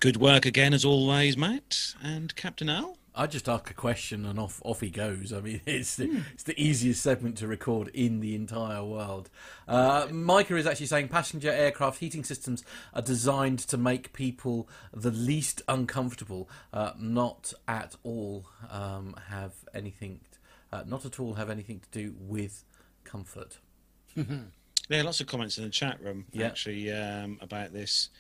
Good work again, as always, Matt and Captain Al. I just ask a question and off off he goes. I mean, *laughs* it's the, mm. it's the easiest segment to record in the entire world. Uh, Micah is actually saying passenger aircraft heating systems are designed to make people the least uncomfortable, uh, not at all um, have anything, uh, not at all have anything to do with comfort. *laughs* yeah, lots of comments in the chat room yeah. actually um, about this.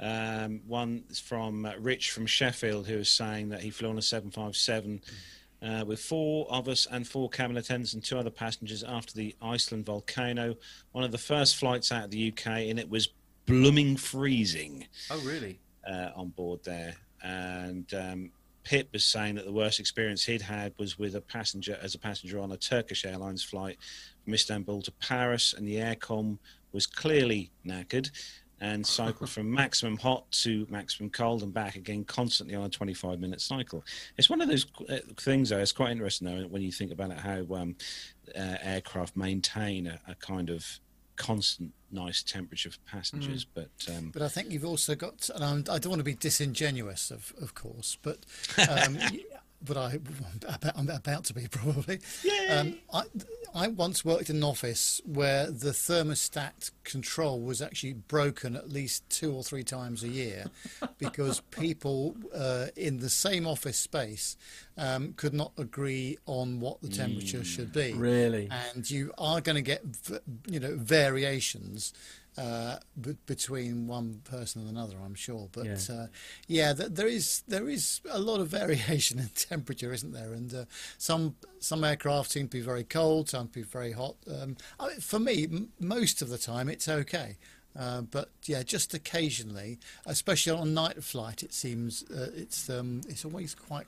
Um, one from uh, Rich from Sheffield, who is saying that he flew on a 757 uh, with four of us and four cabin attendants and two other passengers after the Iceland volcano. One of the first flights out of the UK, and it was blooming freezing. Oh, really? Uh, on board there. And um, Pitt was saying that the worst experience he'd had was with a passenger as a passenger on a Turkish Airlines flight from Istanbul to Paris, and the aircom was clearly knackered and cycle from *laughs* maximum hot to maximum cold and back again constantly on a 25 minute cycle. It's one of those uh, things, though, it's quite interesting though, when you think about it, how um, uh, aircraft maintain a, a, kind of constant nice temperature for passengers. Mm. But um, but I think you've also got, and I'm, I do not want to be disingenuous, of, of course, but um, *laughs* but I, I'm about to be *laughs* probably. Um, I, I once worked in an office where the thermostat control was actually broken at least two or three times a year *laughs* because people uh, in the same office space um, could not agree on what the temperature mm, should be. Really? And you are going to get, you know, variations uh, b- between one person and another, I'm sure. But yeah, uh, yeah th- there is there is a lot of *laughs* variation in temperature, isn't there? And uh, some some aircraft seem to be very cold, some to be very hot. Um, I mean, for me, m- most of the time it's okay. Uh, but yeah, just occasionally, especially on night flight, it seems uh, it's um, it's always quite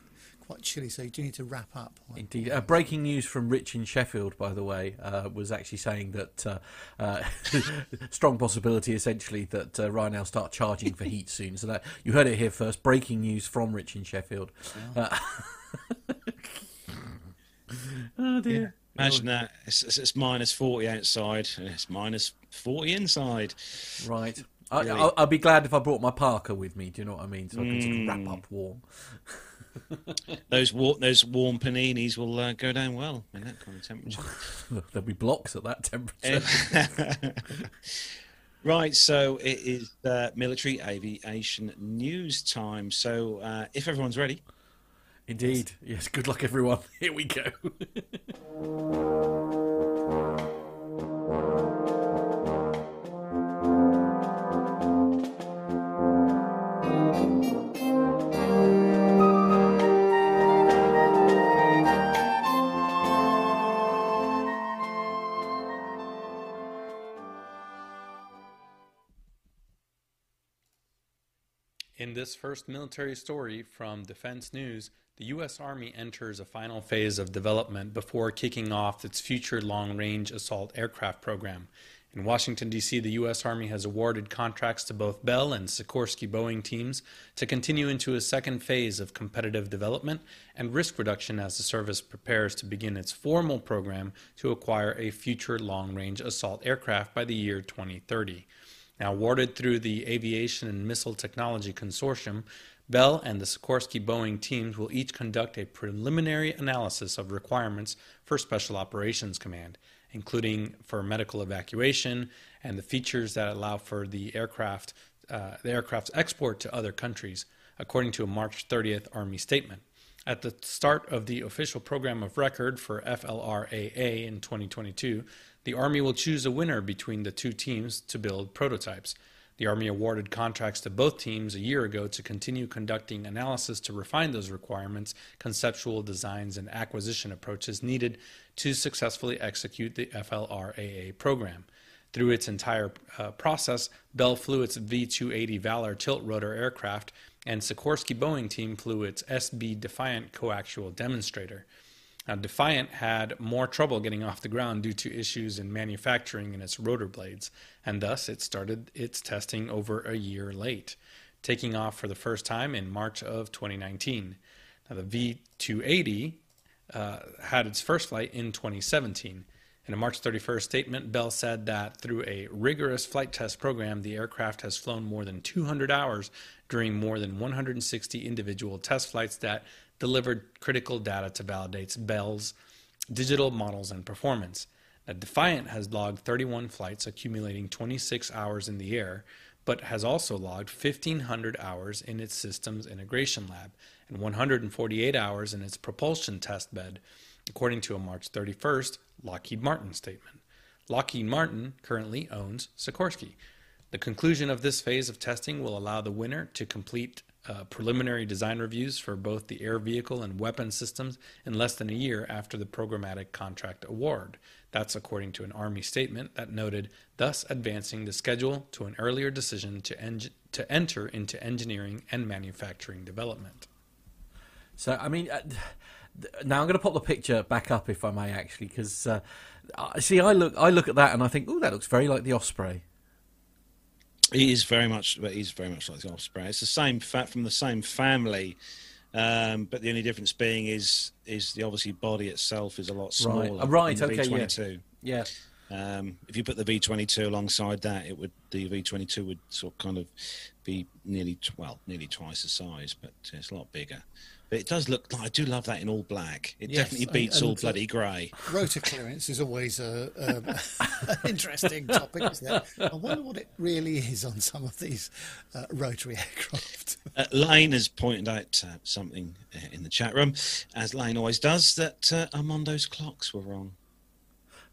quite chilly, so you do need to wrap up. Indeed. Uh, breaking news from Rich in Sheffield, by the way, uh, was actually saying that uh, uh *laughs* strong possibility, essentially, that uh, Ryanair will start charging for heat soon. So that you heard it here first. Breaking news from Rich in Sheffield. Uh, *laughs* oh dear. Yeah. Imagine that. It's, it's, minus 40 outside, it's minus 40 inside. Right. Really? I, will be glad if I brought my parka with me. Do you know what I mean? So I can mm. wrap up warm. *laughs* *laughs* those war- those warm paninis will uh, go down well in that kind of temperature. *laughs* There'll be blocks at that temperature. *laughs* right, so it is uh, military aviation news time. So uh, if everyone's ready. Indeed. Yes. yes, good luck, everyone. Here we go. This first military story from Defense News, the U.S. Army enters a final phase of development before kicking off its future long range assault aircraft program. In Washington, D.C., the U.S. Army has awarded contracts to both Bell and Sikorsky Boeing teams to continue into a second phase of competitive development and risk reduction as the service prepares to begin its formal program to acquire a future long range assault aircraft by the year 2030. Now awarded through the Aviation and Missile Technology Consortium, Bell and the Sikorsky Boeing teams will each conduct a preliminary analysis of requirements for Special Operations Command, including for medical evacuation and the features that allow for the aircraft uh, the aircraft's export to other countries, according to a March 30th Army statement. At the start of the official program of record for FLRAA in 2022, the Army will choose a winner between the two teams to build prototypes. The Army awarded contracts to both teams a year ago to continue conducting analysis to refine those requirements, conceptual designs, and acquisition approaches needed to successfully execute the FLRAA program. Through its entire uh, process, Bell flew its V 280 Valor tilt rotor aircraft, and Sikorsky Boeing team flew its SB Defiant coaxial demonstrator. Now, Defiant had more trouble getting off the ground due to issues in manufacturing in its rotor blades, and thus it started its testing over a year late, taking off for the first time in March of 2019. Now, the V280 uh, had its first flight in 2017. In a March 31st statement, Bell said that through a rigorous flight test program, the aircraft has flown more than 200 hours during more than 160 individual test flights that delivered critical data to validate Bell's digital models and performance. Now, Defiant has logged 31 flights, accumulating 26 hours in the air, but has also logged 1,500 hours in its systems integration lab and 148 hours in its propulsion test bed, according to a March 31st Lockheed Martin statement. Lockheed Martin currently owns Sikorsky. The conclusion of this phase of testing will allow the winner to complete uh, preliminary design reviews for both the air vehicle and weapon systems in less than a year after the programmatic contract award. That's according to an Army statement that noted, thus advancing the schedule to an earlier decision to, en- to enter into engineering and manufacturing development. So I mean, uh, now I'm going to pop the picture back up if I may, actually, because uh, see, I look I look at that and I think, oh, that looks very like the Osprey. He is very much, he's very much like the Osprey. It's the same fat from the same family, um, but the only difference being is is the obviously body itself is a lot smaller. Right, uh, right okay, V22. yeah. yeah. Um, if you put the V22 alongside that, it would the V22 would sort of kind of be nearly well nearly twice the size, but it's a lot bigger. But it does look. I do love that in all black. It yes, definitely beats and, and all bloody grey. Rotor clearance is always a, an *laughs* interesting topic, isn't it? I wonder what it really is on some of these uh, rotary aircraft. *laughs* Uh, Lane has pointed out uh, something uh, in the chat room, as Lane always does, that uh, Armando's clocks were wrong.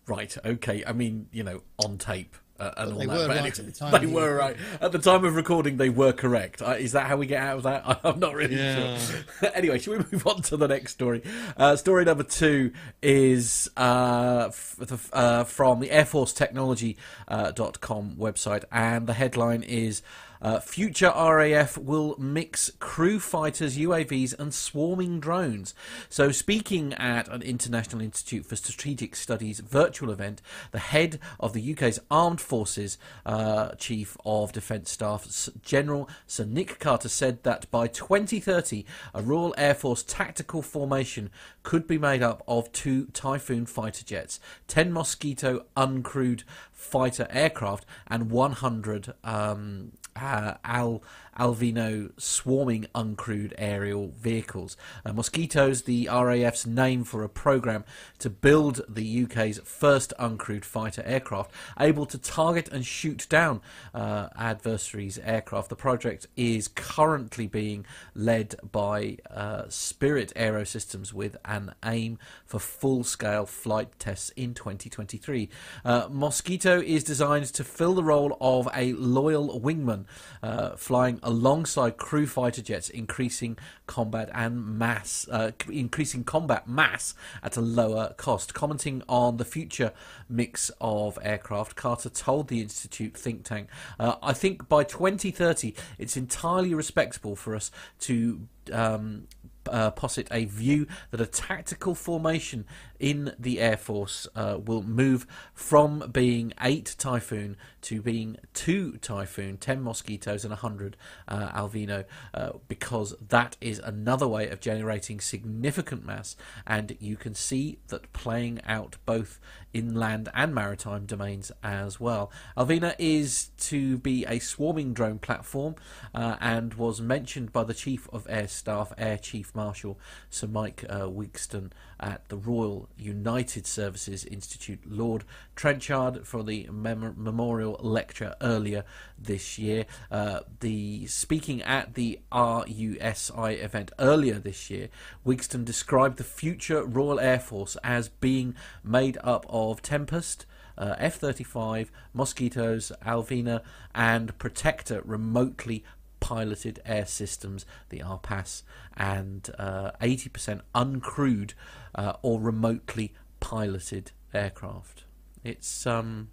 Right. Okay. I mean, you know, on tape. Uh, and all they that. were right anyway, at the *laughs* time. They were right at the time of recording. They were correct. Uh, is that how we get out of that? *laughs* I'm not really yeah. sure. *laughs* anyway, should we move on to the next story? Uh, story number two is uh, f- uh, from the AirForceTechnology.com uh, website, and the headline is uh, future RAF will mix crew fighters, UAVs, and swarming drones. So, speaking at an International Institute for Strategic Studies virtual event, the head of the UK's Armed Forces uh, Chief of Defence Staff, General Sir Nick Carter, said that by 2030, a Royal Air Force tactical formation could be made up of two Typhoon fighter jets, 10 Mosquito uncrewed fighter aircraft, and 100 um, uh, Al Alvina swarming uncrewed aerial vehicles. Uh, Mosquitoes, the RAF's name for a program to build the UK's first uncrewed fighter aircraft, able to target and shoot down uh, adversaries' aircraft. The project is currently being led by uh, Spirit Aerosystems with an aim for full scale flight tests in 2023. Uh, Mosquito is designed to fill the role of a loyal wingman, uh, flying alongside crew fighter jets, increasing combat and mass, uh, increasing combat mass at a lower cost. Commenting on the future mix of aircraft, Carter told the Institute think tank, uh, "I think by 2030, it's entirely respectable for us to." Um, uh, posit a view that a tactical formation in the Air Force uh, will move from being eight Typhoon to being two Typhoon, 10 Mosquitoes, and 100 uh, Alvina, uh, because that is another way of generating significant mass. And you can see that playing out both inland and maritime domains as well. Alvina is to be a swarming drone platform uh, and was mentioned by the Chief of Air Staff, Air Chief Marshal Sir Mike uh, Wigston at the Royal United Services Institute, Lord Trenchard, for the mem- memorial lecture earlier this year. Uh, the speaking at the RUSI event earlier this year, Wigston described the future Royal Air Force as being made up of Tempest. Uh, F 35, Mosquitoes, Alvina, and Protector remotely piloted air systems, the RPAS, and uh, 80% uncrewed uh, or remotely piloted aircraft. It's um,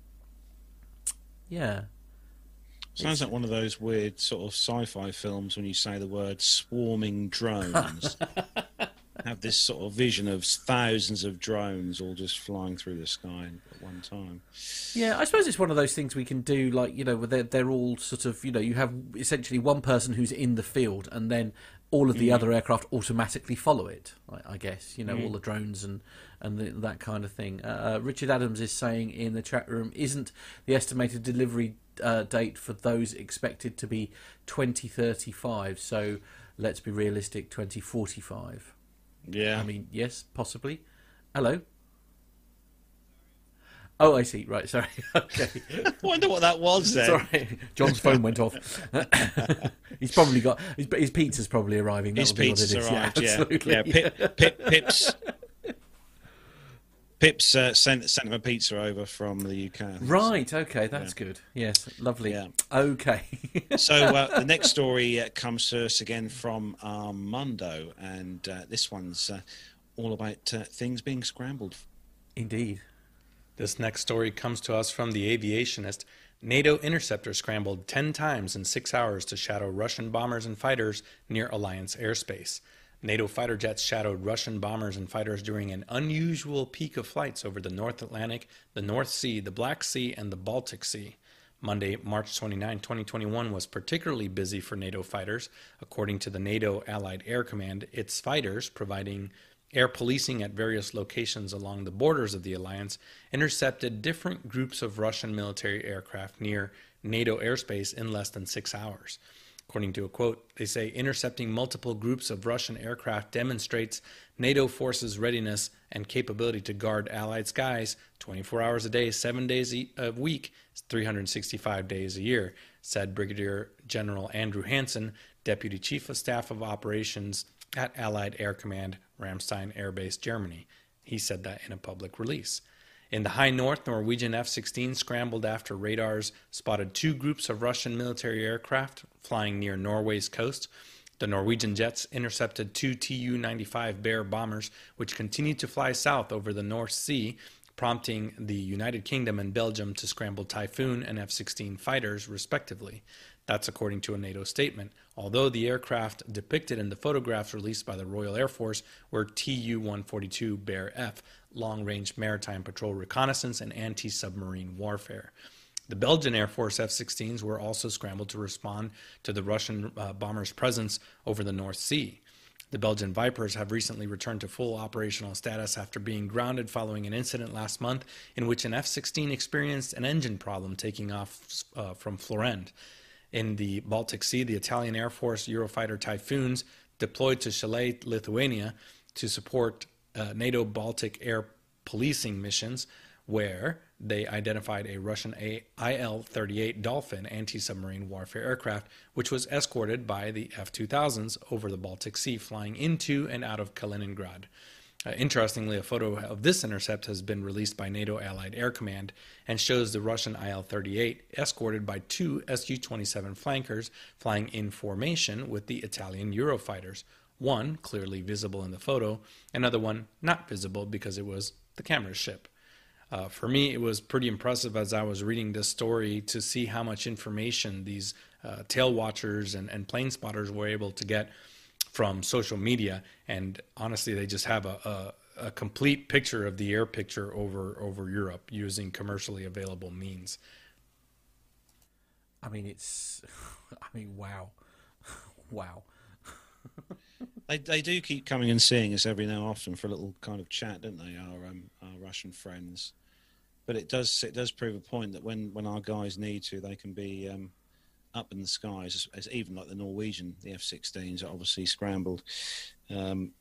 yeah. Sounds like one of those weird sort of sci-fi films when you say the word swarming drones. *laughs* Have this sort of vision of thousands of drones all just flying through the sky at one time. Yeah, I suppose it's one of those things we can do, like you know, where they're they're all sort of you know, you have essentially one person who's in the field, and then all of the mm. other aircraft automatically follow it. I, I guess you know mm. all the drones and and the, that kind of thing. Uh, uh, Richard Adams is saying in the chat room, isn't the estimated delivery uh, date for those expected to be 2035? So let's be realistic, 2045. Yeah. I mean, yes, possibly. Hello. Oh, I see. Right, sorry. *laughs* Okay. I *laughs* wonder what that was then. Sorry, John's phone went off. *laughs* he's probably got his, his pizza's probably arriving. His pizza's arrived. Yeah, absolutely. yeah. Pip, Pip, Pips. Pips uh, sent sent him a pizza over from the UK. Right. Okay, that's yeah. good. Yes, lovely. Yeah. Okay. *laughs* so uh, *laughs* the next story uh, comes to us again from Armando, and uh, this one's uh, all about uh, things being scrambled. Indeed. This next story comes to us from the aviationist. NATO interceptor scrambled 10 times in six hours to shadow Russian bombers and fighters near Alliance airspace. NATO fighter jets shadowed Russian bombers and fighters during an unusual peak of flights over the North Atlantic, the North Sea, the Black Sea, and the Baltic Sea. Monday, March 29, 2021 was particularly busy for NATO fighters. According to the NATO Allied Air Command, its fighters, providing air policing at various locations along the borders of the alliance, intercepted different groups of Russian military aircraft near NATO airspace in less than six hours. According to a quote, they say intercepting multiple groups of Russian aircraft demonstrates NATO forces' readiness and capability to guard Allied skies 24 hours a day, seven days a week, 365 days a year, said Brigadier General Andrew Hansen, Deputy Chief of Staff of Operations at Allied Air Command, Ramstein Air Base, Germany. He said that in a public release. In the high north, Norwegian F 16 scrambled after radars spotted two groups of Russian military aircraft flying near Norway's coast. The Norwegian jets intercepted two Tu 95 Bear bombers, which continued to fly south over the North Sea, prompting the United Kingdom and Belgium to scramble Typhoon and F 16 fighters, respectively. That's according to a NATO statement. Although the aircraft depicted in the photographs released by the Royal Air Force were Tu 142 Bear F, long range maritime patrol reconnaissance and anti submarine warfare. The Belgian Air Force F 16s were also scrambled to respond to the Russian uh, bombers' presence over the North Sea. The Belgian Vipers have recently returned to full operational status after being grounded following an incident last month in which an F 16 experienced an engine problem taking off uh, from Florennes. In the Baltic Sea, the Italian Air Force Eurofighter Typhoons deployed to Šiauliai, Lithuania, to support uh, NATO Baltic air policing missions where they identified a Russian IL 38 Dolphin anti submarine warfare aircraft, which was escorted by the F 2000s over the Baltic Sea, flying into and out of Kaliningrad. Uh, interestingly, a photo of this intercept has been released by NATO Allied Air Command and shows the Russian IL 38 escorted by two Su 27 flankers flying in formation with the Italian Eurofighters, one clearly visible in the photo, another one not visible because it was the camera's ship. Uh, for me, it was pretty impressive as I was reading this story to see how much information these uh, tail watchers and, and plane spotters were able to get from social media. And honestly, they just have a, a, a complete picture of the air picture over, over Europe using commercially available means. I mean, it's. *laughs* I mean, wow. *laughs* wow. They they do keep coming and seeing us every now and often for a little kind of chat, don't they? Our um, our Russian friends, but it does it does prove a point that when when our guys need to, they can be um, up in the skies. As, as even like the Norwegian, the F-16s are obviously scrambled. Um,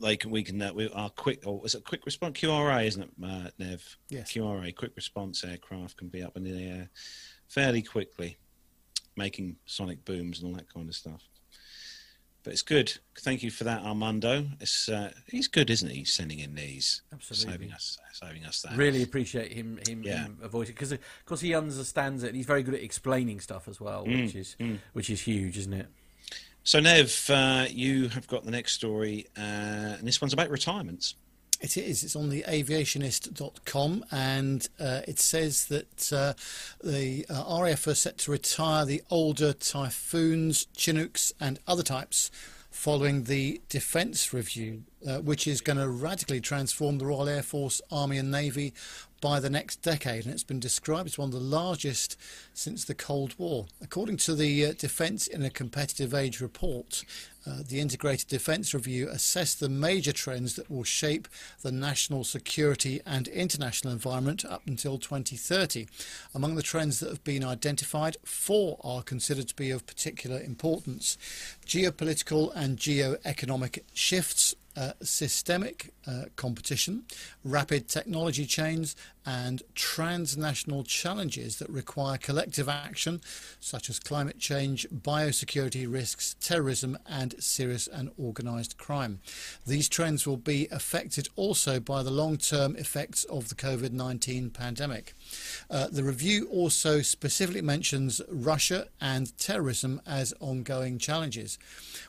they can we can uh, we our quick or is it quick response QRA isn't it uh, Nev? Yes. QRA quick response aircraft can be up in the air fairly quickly, making sonic booms and all that kind of stuff. But it's good. Thank you for that, Armando. It's uh, he's good, isn't he? Sending in these, Absolutely. saving us, saving us that. Really appreciate him him, Yeah. him avoiding because of course he understands it. and He's very good at explaining stuff as well, Mm, which is which is huge, isn't it? So, Nev, uh, you have got the next story, uh, and this one's about retirements. It is. It's on the aviationist.com and uh, it says that uh, the uh, RAF are set to retire the older Typhoons, Chinooks, and other types following the Defence Review, uh, which is going to radically transform the Royal Air Force, Army, and Navy by the next decade. And it's been described as one of the largest since the Cold War. According to the uh, Defence in a Competitive Age report, uh, the Integrated Defence Review assessed the major trends that will shape the national security and international environment up until 2030. Among the trends that have been identified, four are considered to be of particular importance geopolitical and geo-economic shifts. Uh, systemic uh, competition, rapid technology change, and transnational challenges that require collective action, such as climate change, biosecurity risks, terrorism, and serious and organised crime. These trends will be affected also by the long term effects of the COVID 19 pandemic. Uh, the review also specifically mentions Russia and terrorism as ongoing challenges.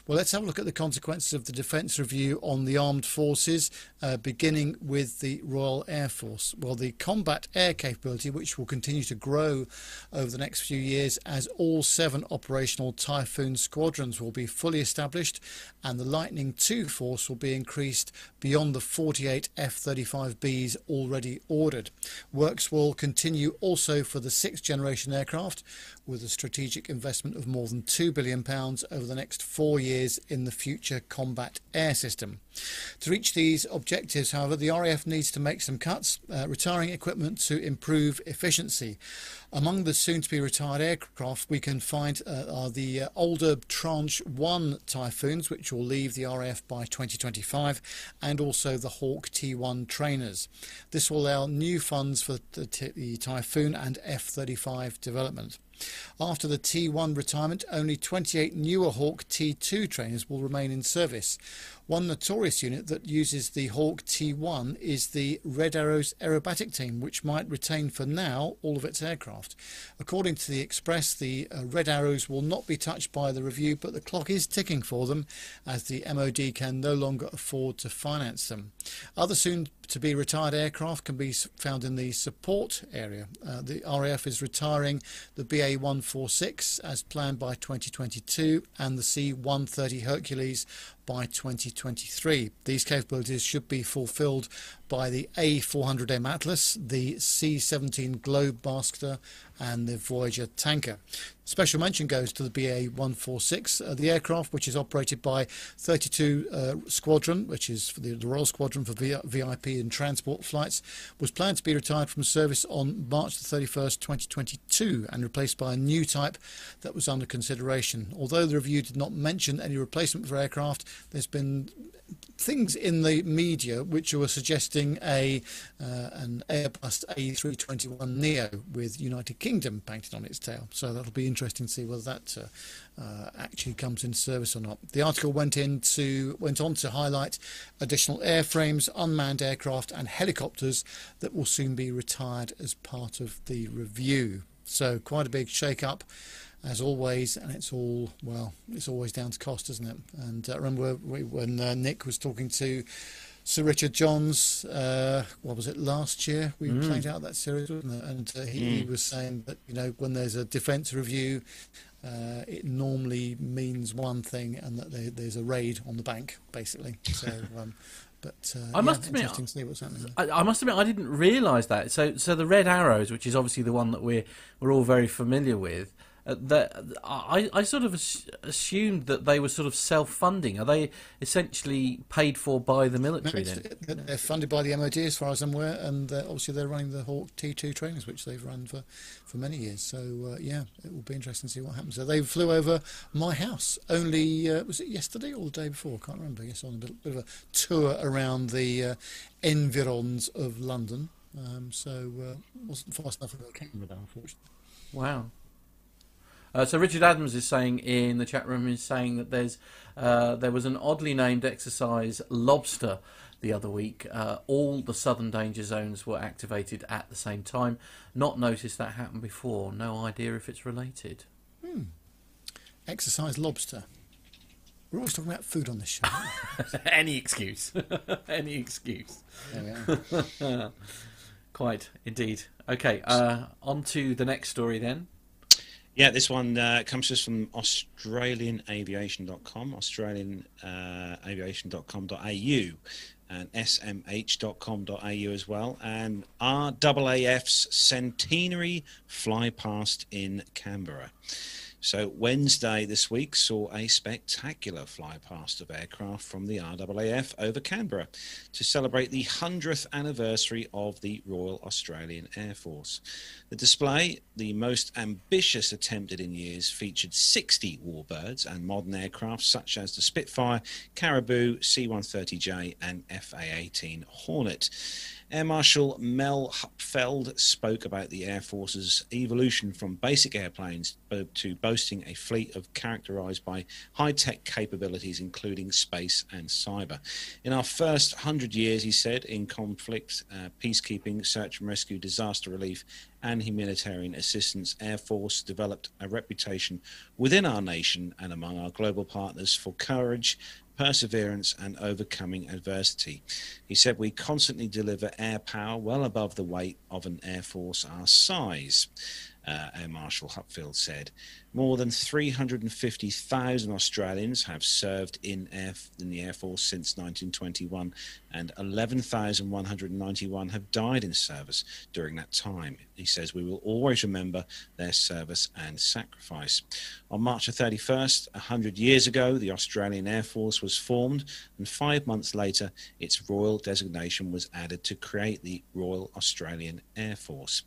Well, let's have a look at the consequences of the Defence Review on on the armed forces, uh, beginning with the Royal Air Force. Well, the combat air capability, which will continue to grow over the next few years as all seven operational Typhoon squadrons will be fully established and the Lightning II force will be increased beyond the 48 F 35Bs already ordered. Works will continue also for the sixth generation aircraft with a strategic investment of more than £2 billion over the next four years in the future combat air system. To reach these objectives, however, the RAF needs to make some cuts, uh, retiring equipment to improve efficiency. Among the soon to be retired aircraft, we can find uh, are the uh, older Tranche 1 Typhoons, which will leave the RAF by 2025, and also the Hawk T1 trainers. This will allow new funds for the, the Typhoon and F 35 development. After the T1 retirement, only 28 newer Hawk T2 trainers will remain in service. One notorious unit that uses the Hawk T1 is the Red Arrows aerobatic team, which might retain for now all of its aircraft. According to the Express, the uh, Red Arrows will not be touched by the review, but the clock is ticking for them as the MOD can no longer afford to finance them. Other soon to be retired aircraft can be found in the support area. Uh, the RAF is retiring the BA 146 as planned by 2022 and the C 130 Hercules by 2023. These capabilities should be fulfilled by the A400M Atlas, the C-17 Globemaster and the Voyager tanker. Special mention goes to the BA-146, uh, the aircraft which is operated by 32 uh, Squadron, which is the, the, Royal Squadron for v- VIP and transport flights, was planned to be retired from service on March the 31st, 2022 and replaced by a new type that was under consideration. Although the review did not mention any replacement for aircraft, there's been things in the media which were suggesting a uh, an Airbus A321 Neo with United Kingdom painted on its tail. So that'll be interesting to see whether that uh, uh, actually comes into service or not. The article went into went on to highlight additional airframes, unmanned aircraft, and helicopters that will soon be retired as part of the review. So quite a big shake-up as always, and it's all well, it's always down to cost, isn't it? And uh, remember when uh, Nick was talking to Sir Richard Johns, uh, what was it last year? We mm. played out that series, and uh, he, mm. he, was saying that you know when there's a defence review, uh, it normally means one thing, and that there, there's a raid on the bank, basically. So. *laughs* Um, but uh, I must yeah, admit, I, I, must admit, I didn't realise that. So, so the red arrows, which is obviously the one that we're we're all very familiar with, uh, that I, I sort of assumed that they were sort of self-funding. Are they essentially paid for by the military? No, then they're funded by the MOD, as far as I'm aware, and uh, obviously they're running the Hawk T2 trainers, which they've run for, for many years. So uh, yeah, it will be interesting to see what happens. So they flew over my house only uh, was it yesterday or the day before? I can't remember. Yes, on a bit, bit of a tour around the uh, environs of London. Um, so uh, wasn't fast enough for a camera, though, unfortunately. Wow. Uh, so Richard Adams is saying in the chat room is saying that there's uh, there was an oddly named exercise lobster the other week. Uh, all the southern danger zones were activated at the same time. Not noticed that happened before. No idea if it's related. Hmm. Exercise lobster. We're always talking about food on this show. *laughs* Any excuse. *laughs* Any excuse. *laughs* Quite, indeed. Okay, uh, on to the next story then. Yeah, this one uh, comes to us from AustralianAviation.com, AustralianAviation.com.au, and smh.com.au as well, and RAAF's centenary fly past in Canberra. So Wednesday this week saw a spectacular flypast of aircraft from the RAAF over Canberra to celebrate the 100th anniversary of the Royal Australian Air Force. The display, the most ambitious attempted in years, featured 60 warbirds and modern aircraft such as the Spitfire, Caribou, C-130J and FA-18 Hornet. Air Marshal Mel Hupfeld spoke about the Air Force's evolution from basic airplanes to boasting a fleet of characterized by high tech capabilities, including space and cyber. In our first hundred years, he said, in conflict, uh, peacekeeping, search and rescue, disaster relief, and humanitarian assistance, Air Force developed a reputation within our nation and among our global partners for courage, perseverance, and overcoming adversity. He said, We constantly deliver air power well above the weight of an Air Force our size uh, Air Marshal Hupfeld said. More than 350,000 Australians have served in, Air, in the Air Force since 1921, and 11,191 have died in service during that time. He says we will always remember their service and sacrifice. On March the 31st, 100 years ago, the Australian Air Force was formed, and five months later, its royal designation was added to create the Royal Australian Air Force.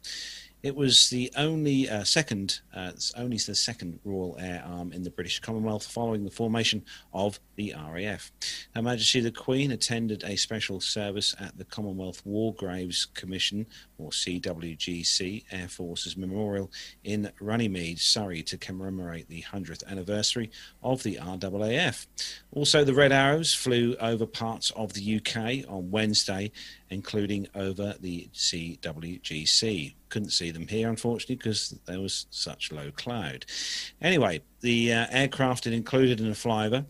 It was the only uh, second, uh, only the second Royal Air Arm in the British Commonwealth following the formation of the RAF. Her Majesty the Queen attended a special service at the Commonwealth War Graves Commission, or CWGC, Air Force's memorial in Runnymede, Surrey, to commemorate the 100th anniversary of the RAAF. Also, the Red Arrows flew over parts of the UK on Wednesday, including over the CWGC couldn't see them here, unfortunately, because there was such low cloud. Anyway, the uh, aircraft it included in the flyover.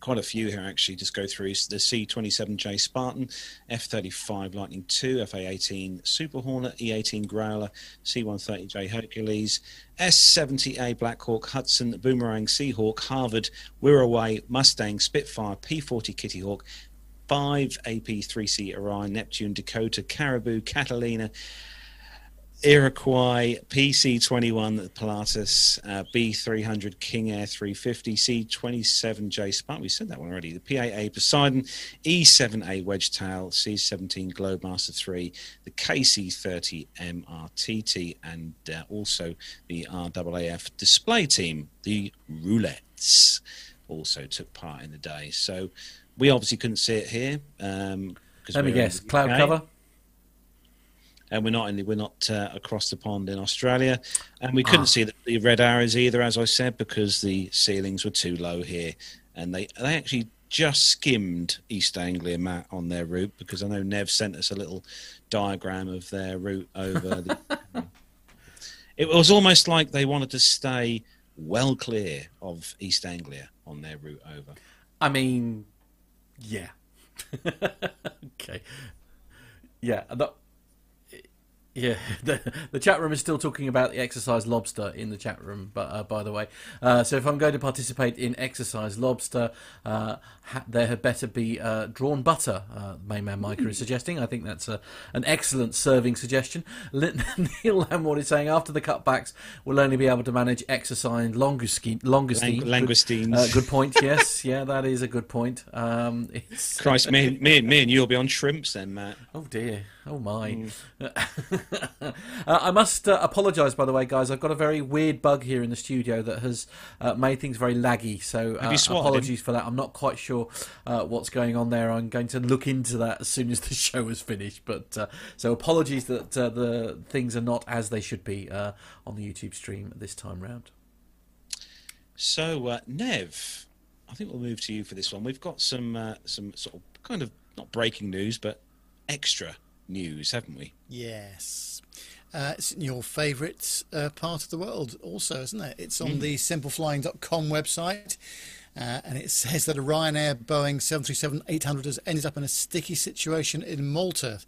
Quite a few here actually just go through. The C27J Spartan, F35 Lightning II, FA18 Super Hornet, E18 Growler, C130J Hercules, S70A Blackhawk, Hudson, Boomerang, Seahawk, Harvard, Wirraway, Mustang, Spitfire, P40 Kitty 5 AP3C Orion, Neptune, Dakota, Caribou, Catalina, Iroquois, PC21 Pilatus, uh, B300 King Air 350, C27J Spark, we said that one already, the P8A Poseidon, E7A Wedgetail, C17 Globemaster 3, the KC30 MRTT, and uh, also the RAAF display team, the Roulettes, also took part in the day. So we obviously couldn't see it here. Um, Let me guess, cloud cover? and we're not in the, we're not uh, across the pond in Australia, and we couldn't ah. see the, the, red arrows either, as I said, because the ceilings were too low here, and they they actually just skimmed East Anglia Matt on their route because I know Nev sent us a little diagram of their route over. the, *laughs* it was almost like they wanted to stay well clear of East Anglia on their route over. I mean, yeah. *laughs* okay. Yeah, yeah, *laughs* the, the chat room is still talking about the exercise lobster in the chat room. But uh, by the way, uh, so if I'm going to participate in exercise lobster, uh, ha- there had better be uh, drawn butter. Uh, Mayman Micah is suggesting. I think that's a, an excellent serving suggestion. *laughs* Neil Lamward is saying after the cutbacks, we'll only be able to manage exercise langoustine. Langoustine. Lang- langoustines. Good, uh, *laughs* good, point. Yes, yeah, that is a good point. Um, Christ, me, me, me and you'll be on shrimps then, Matt. Oh dear. Oh my. Mm. *laughs* uh, I must uh, apologise, by the way, guys. I've got a very weird bug here in the studio that has uh, made things very laggy. So uh, apologies him? for that. I'm not quite sure uh, what's going on there. I'm going to look into that as soon as the *laughs* show is finished. But uh, so apologies that the things are not as they should be on the YouTube stream this time round. So Nev, I think we'll move to you for this one. We've got some some sort of kind of not breaking news, but extra news, haven't we? Yes. Uh, it's your favourite uh, part of the world, also, isn't it? It's on mm. the simpleflying.com website. Uh, and it *laughs* says that a Ryanair Boeing 737-800 has ended up in a sticky situation in Malta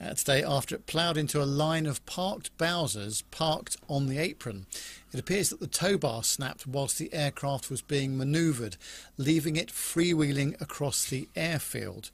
uh, today after it ploughed into a line of parked Bowsers parked on the apron. It appears that the tow bar snapped whilst the aircraft was being manoeuvred, leaving it freewheeling across the airfield.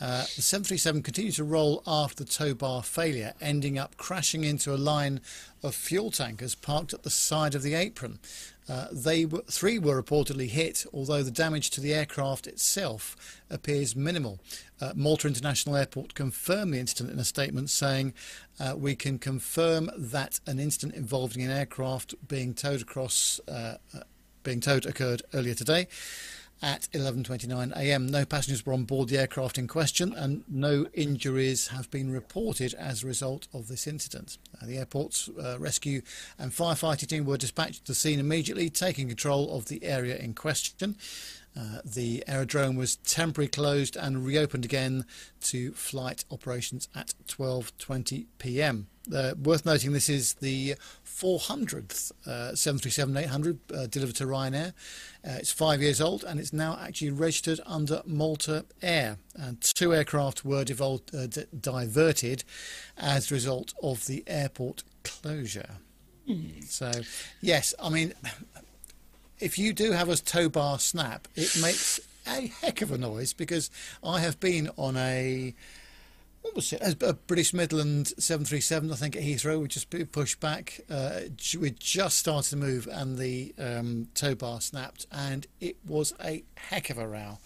Uh, the 737 continued to roll after the tow bar failure, ending up crashing into a line of fuel tankers parked at the side of the apron. Uh, they were, three were reportedly hit, although the damage to the aircraft itself appears minimal. Uh, Malta International Airport confirmed the incident in a statement, saying, uh, "We can confirm that an incident involving an aircraft being towed across, uh, uh, being towed occurred earlier today." At 11:29 a.m. No passengers were on board the aircraft in question, and no injuries have been reported as a result of this incident. Uh, the airport's uh, rescue and firefighting team were dispatched to the scene immediately, taking control of the area in question. Uh, the aerodrome was temporarily closed and reopened again to flight operations at 12:20 p.m. Uh, worth noting, this is the 400th uh, 737-800 uh, delivered to Ryanair. Uh, it's five years old and it's now actually registered under Malta Air. And two aircraft were devolved, uh, d- diverted as a result of the airport closure. Mm. So, yes, I mean, if you do have a tow bar snap, it makes a heck of a noise because I have been on a what was it? A British Midland 737, I think, at Heathrow. We just pushed back. Uh, we just started to move, and the um, tow bar snapped, and it was a heck of a row.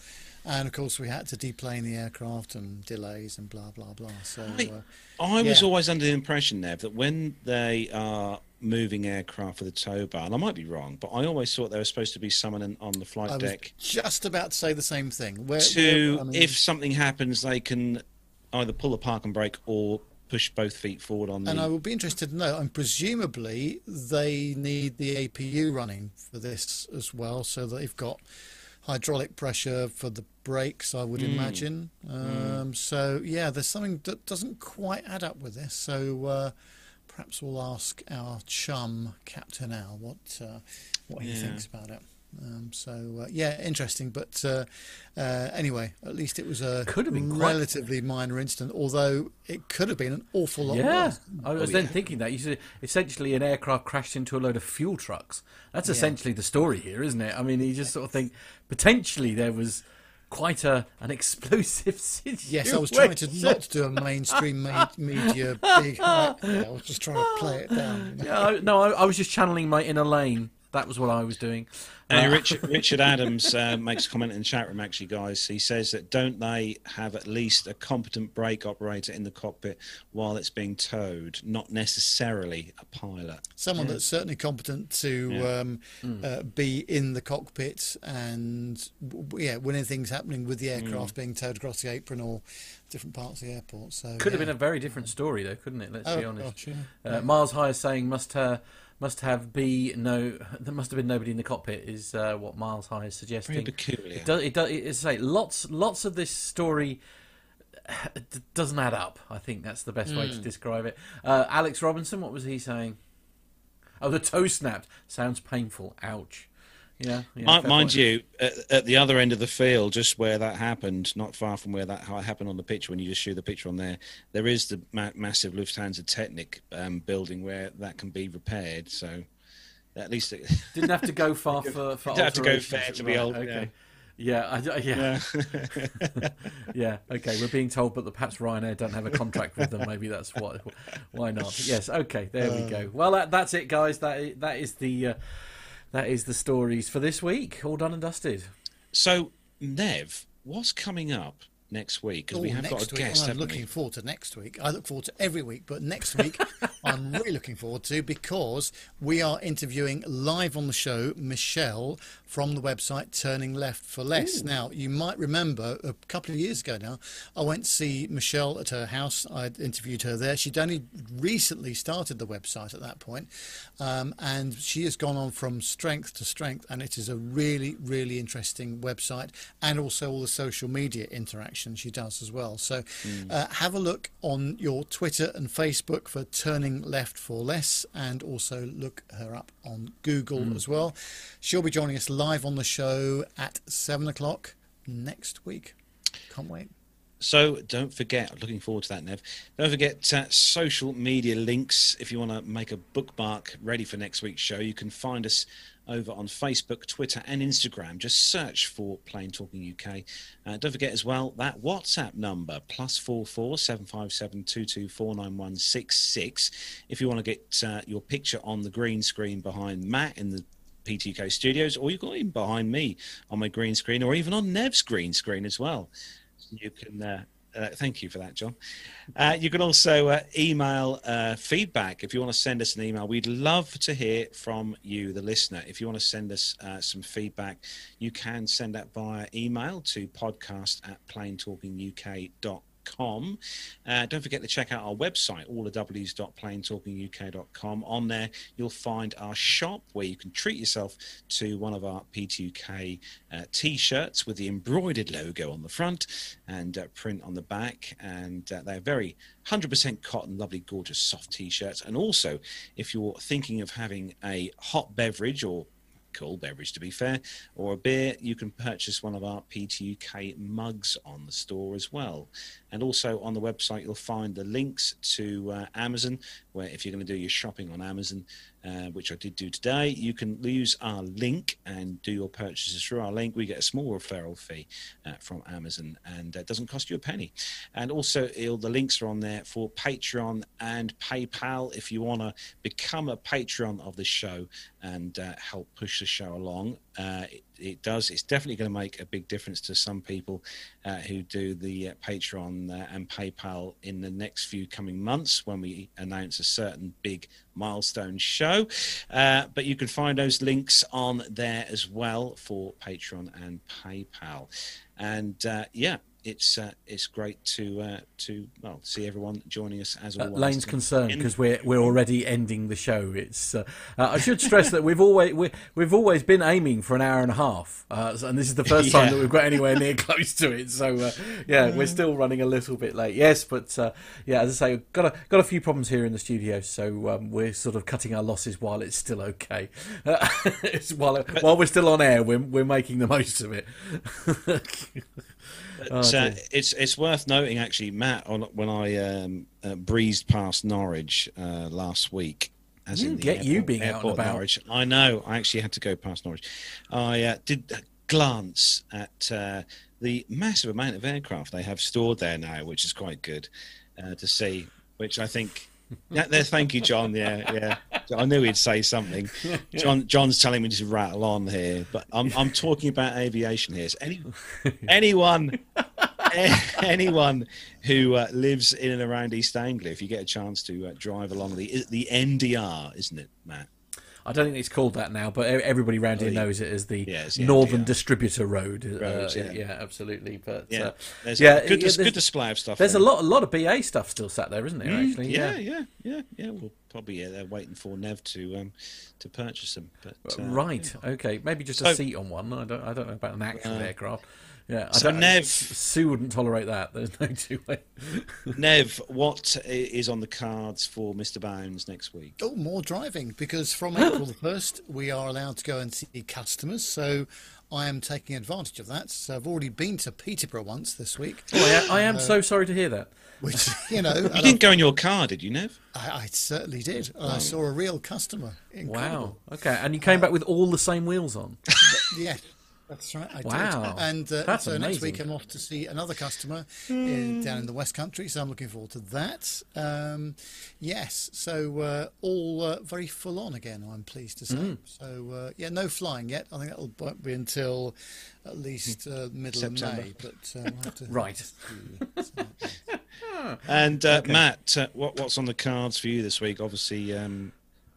And of course, we had to deplane the aircraft and delays and blah blah blah. So I, uh, I was yeah. always under the impression, Nev, that when they are moving aircraft for the tow bar, and I might be wrong, but I always thought there was supposed to be someone on the flight I deck. just about to say the same thing. Where, to, where, I mean... if something happens, they can either pull the park and brake or push both feet forward on the. And I would be interested to know, and presumably they need the APU running for this as well, so that they've got hydraulic pressure for the brakes, I would mm. imagine. Mm. Um, mm. So, yeah, there's something that doesn't quite add up with this. So, uh, perhaps we'll ask our chum, Captain Al, what, uh, what he thinks about it. Um, so uh, yeah, interesting. But uh, uh, anyway, at least it was a could have been relatively quite... minor incident, although it could have been an awful lot. Yeah, worse. I was oh, then yeah. thinking that you said essentially an aircraft crashed into a load of fuel trucks. That's yeah. essentially the story here, isn't it? I mean, you just sort of think potentially there was quite a an explosive *laughs* situation. Yes, I was trying to not do a mainstream *laughs* media big. I was just trying to play it down. You know? Yeah, no, I, I was just channeling my inner Lane that was what I was doing. And uh, Richard, *laughs* Richard Adams uh, makes a comment in the chat room, actually, guys. He says that don't they have at least a competent brake operator in the cockpit while it's being towed, not necessarily a pilot? Someone yeah. that's certainly competent to yeah. um, mm. uh, be in the cockpit and, yeah, when anything's happening with the hmm. aircraft mm. being towed across the apron or different parts of the airport. So could yeah. have been a very different story, though, couldn't it? Let's oh, be honest. Gosh, uh, Miles High is saying must uh, must have be no. There must have been nobody in the cockpit. Is uh, what Miles High is suggesting. Very peculiar. It does. It does. It's say lots. Lots of this story doesn't add up. I think that's the best mm. way to hmm. describe it. Uh, Alex Robinson, what was he saying? Oh, the toe snapped. Sounds painful. Ouch. Yeah, yeah mind you, at, at, the other end of the field, just where that happened, not far from where that happened on the picture, when you just show the picture on there, there is the ma- massive Lufthansa Technik um, building where that can be repaired. So at least it *laughs* didn't have to go far for. for didn't have to go fair to be old. Okay. Yeah, I, yeah, yeah. *laughs* *laughs* yeah. Okay, we're being told, but the perhaps Ryanair don't have a contract with them. Maybe that's what. Why not? Yes. Okay. There uh, we go. Well, that, that's it, guys. That that is the. Uh, that is the stories for this week. All done and dusted. So, Nev, what's coming up next week because we have got a guest. I'm looking we? forward to next week. I look forward to every week, but next week *laughs* I'm really looking forward to because we are interviewing live on the show Michelle from the website Turning Left for Less. Ooh. Now you might remember a couple of years ago now, I went to see Michelle at her house. I interviewed her there. She'd only recently started the website at that point, um, and she has gone on from strength to strength, and it is a really really interesting website and also all the social media interaction she does as well. So mm. uh, have a look on your Twitter and Facebook for Turning Left for Less, and also look her up on Google mm. as well. She'll be joining us live on the show at seven o'clock next week. Can't wait. So don't forget, looking forward to that, Nev. Don't forget uh, social media links. If you want to make a bookmark ready for next week's show, you can find us over on Facebook, Twitter, and Instagram. Just search for Plane Talking UK. Uh, don't forget as well that WhatsApp number plus four four seven five seven two two four nine one six six. If you want to get uh, your picture on the green screen behind Matt in the PTK studios, or you've got even behind me on my green screen, or even on Nev's green screen as well. You can uh, uh, thank you for that, John. Uh, you can also uh, email uh, feedback if you want to send us an email. We'd love to hear from you, the listener. If you want to send us uh, some feedback, you can send that via email to podcast at planetalkinguk.com Uh, don't forget to check out our website, allthews.planetalkinguk.com. On there, you'll find our shop where you can treat yourself to one of our P2K uh, t shirts with the embroidered logo on the front and uh, print on the back. And uh, they're very 100% cotton, lovely, gorgeous, soft t shirts. And also, if you're thinking of having a hot beverage or cool beverage to be fair, or a beer, you can purchase one of our PTUK mugs on the store as well. And also on the website, you'll find the links to uh, Amazon, where if you're going to do your shopping on Amazon, uh, which I did do today, you can use our link and do your purchases through our link. We get a small referral fee uh, from Amazon, and it doesn't cost you a penny. And also, the links are on there for Patreon and PayPal if you want to become a patron of the show and uh, help push the show along. Uh, it, it, does. It's definitely going to make a big difference to some people uh, who do the uh, Patreon uh, and PayPal in the next few coming months when we announce a certain big milestone show. Uh, but you can find those links on there as well for Patreon and PayPal. And yeah, it's uh, it's great to uh, to well see everyone joining us as always. Uh, Lane's concerned because we're we're already ending the show. It's uh, uh, I should stress that we've always we, we've always been aiming for an hour and a half, uh, and this is the first *laughs* time that we've got anywhere near *laughs* close to it. So yeah, we're still running a little bit late. Yes, but yeah, as I say, got a got a few problems here in the studio, so um, we're sort of cutting our losses while it's still okay. *laughs* while while we're still on air, we're we're making the most of it. Oh, uh, it's it's worth noting actually, Matt, on, when I um, uh, breezed past Norwich uh, last week. As in get airport, you being out and about. Norwich. I know. I actually had to go past Norwich. I uh, did glance at uh, the massive amount of aircraft they have stored there now, which is quite good uh, to see. Which I think yeah, there. Thank you, John. Yeah, yeah. I knew he'd say something. *laughs* John, John's telling me to rattle on here, but I'm I'm talking about aviation here. So any, *laughs* anyone, *laughs* anyone who uh, lives in and around East Anglia, if you get a chance to uh, drive along the the NDR, isn't it, Matt? I don't think it's called that now, but everybody around here knows it as the, yeah, the Northern Distributor Road. Roads, uh, yeah. yeah. absolutely. But yeah, uh, yeah, good, dis- good display of stuff. There's there. a lot, a lot of BA stuff still sat there, isn't there? Mm, actually, yeah, yeah, yeah, yeah. Well, probably yeah, they're waiting for Nev to um, to purchase them. But uh, right, okay, maybe just a so, seat on one. I don't, I don't know about an actual uh, aircraft. Yeah, I so Nev, Sue wouldn't tolerate that. *laughs* There's no two way. Nev, what is on the cards for Mr. Bounds next week? Oh, more driving because from April the *gasps* first we are allowed to go and see customers. So I am taking advantage of that. So I've already been to Peterborough once this week. Oh, I, I am uh, so sorry to hear that. Which you know, *laughs* you didn't go in your car, did you, Nev? I, I certainly did. Oh. I saw a real customer. Wow. Okay, and you came uh, back with all the same wheels on. *laughs* yeah. That's right. I wow. Did. And uh, so amazing. next week I'm off to see another customer in, down in the West Country. So I'm looking forward to that. Um, yes. So uh, all uh, very full on again. I'm pleased to say. Mm. So uh, yeah, no flying yet. I think that'll be until at least uh, middle September. of May. But uh, we'll to, *laughs* right. *laughs* and okay. Matt, what, what's on the cards for you this week? Obviously. Um,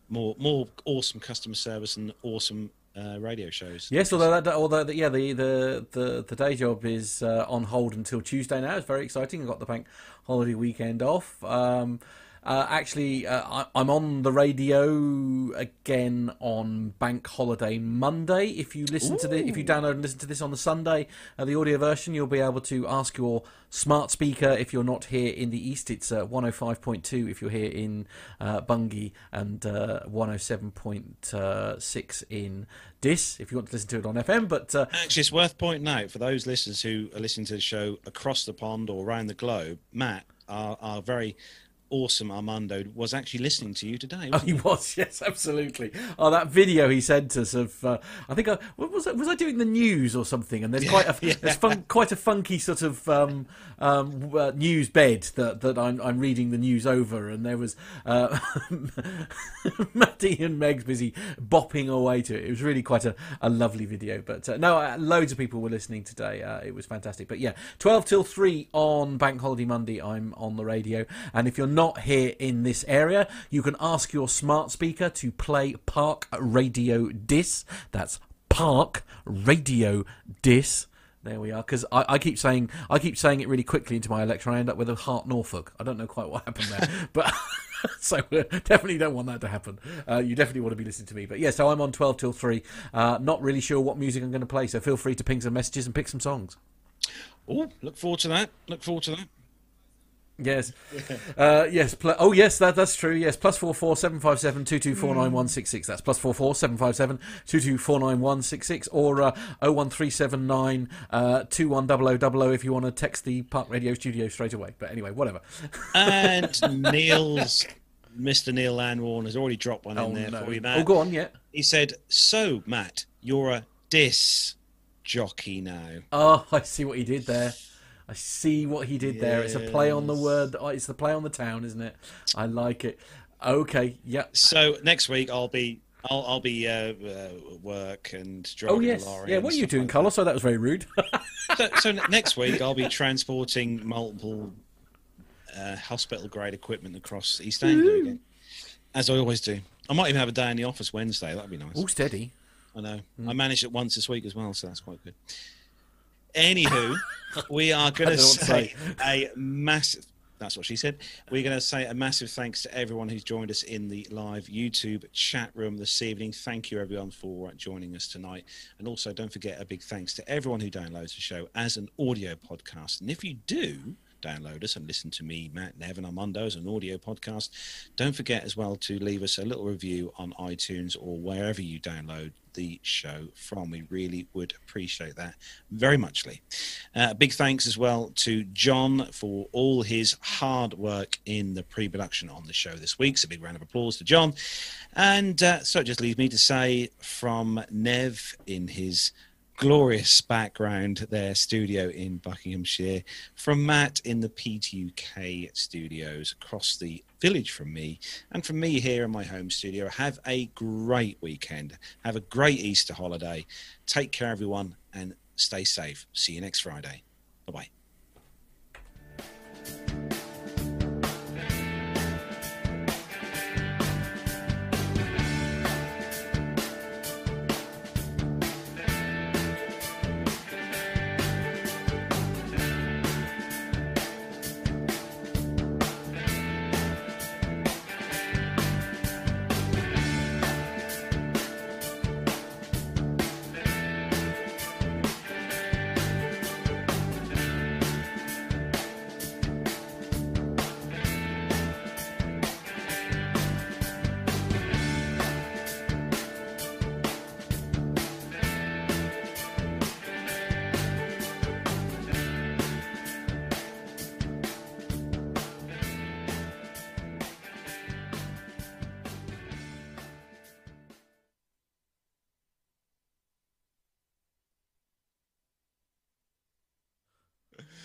more, more awesome customer service and awesome uh, radio shows. Yes, although that, although yeah, the the the, the day job is uh, on hold until Tuesday now. It's very exciting. I got the bank holiday weekend off. Um, uh, actually, uh, I, am on the radio again on Bank Holiday Monday. If you listen Ooh. to the, if you download and listen to this on the Sunday, uh, the audio version, you'll be able to ask your smart speaker. If you're not here in the east, it's 105.2. If you're here in uh, Bungay and uh, 107.6 in Diss. If you want to listen to it on FM, but uh, actually, it's worth pointing out for those listeners who are listening to the show across the pond or around the globe. Matt, are, are very awesome Armando was actually listening to you today. Oh, he, was, *laughs* yes, absolutely. Oh, that video he sent us of, uh, I think, I, was I, was I doing the news or something? And there's yeah, quite a yeah. there's fun, quite a funky sort of um, um, uh, news bed that that I'm, I'm reading the news over, and there was uh, *laughs* Matty and Megs busy bopping away to it. It was really quite a, a lovely video. But uh, no, uh, loads of people were listening today. Uh, it was fantastic. But yeah, twelve till three on Bank Holiday Monday. I'm on the radio, and if you're not here in this area, you can ask your smart speaker to play Park Radio Diss. That's Park Radio Diss There we are. Because I, I, keep saying I keep saying it really quickly into my Alexa. I end up with a Heart Norfolk. I don't know quite what happened there, *laughs* but *laughs* so uh, definitely don't want that to happen. Uh, you definitely want to be listening to me. But yeah, so I'm on 12 till 3. Uh, not really sure what music I'm going to play, so feel free to ping some messages and pick some songs. Oh, look forward to that. Look forward to that. Yes, uh, yes. Pl- oh, yes, that that's true. Yes, plus four four seven five seven two two four nine one six six. That's plus four four seven five seven two two four nine one six six or uh, oh one three seven nine uh, two one double o double o if you want to text the Park Radio Studio straight away. But anyway, whatever. And *laughs* Neil's Mr. Neil Landwarn has already dropped one oh, in there no. for you, Matt. Oh, go on, yeah. He said, "So, Matt, you're a dis jockey now." Oh, I see what he did there. I see what he did there. It's a play on the word. oh, It's the play on the town, isn't it? I like it. Okay, yeah. So next week I'll be I'll I'll be uh, uh, work and driving Oh yes, yeah. What are you doing, like Carlos? So that was very rude. *laughs* So, so next week I'll be transporting multiple uh, hospital grade equipment across East Anglia again, as I always do. I might even have a day in the office Wednesday. That'd be nice. All steady. I know. Hmm. I managed it once this week as well, so that's quite good. Anywho, we are *laughs* going to don't know what to say a massive. That's what she said. We're going to say a massive thanks to everyone who's joined us in the live YouTube chat room this evening. Thank you, everyone, for joining us tonight. And also, don't forget a big thanks to everyone who downloads the show as an audio podcast. And if you do download us and listen to me, Matt Nevin Armando as an audio podcast, don't forget as well to leave us a little review on iTunes or wherever you download the show from. We really would appreciate that very muchly. Uh, big thanks as well to John for all his hard work in the pre production on the show this week. So, big round of applause to John. And uh, so, it just leaves me to say from Nev in his glorious background their studio in Buckinghamshire from Matt in the PTUK studios across the village from me and from me here in my home studio. Have a great weekend. Have a great Easter holiday. Take care, everyone, and stay safe. See you next Friday. Bye bye.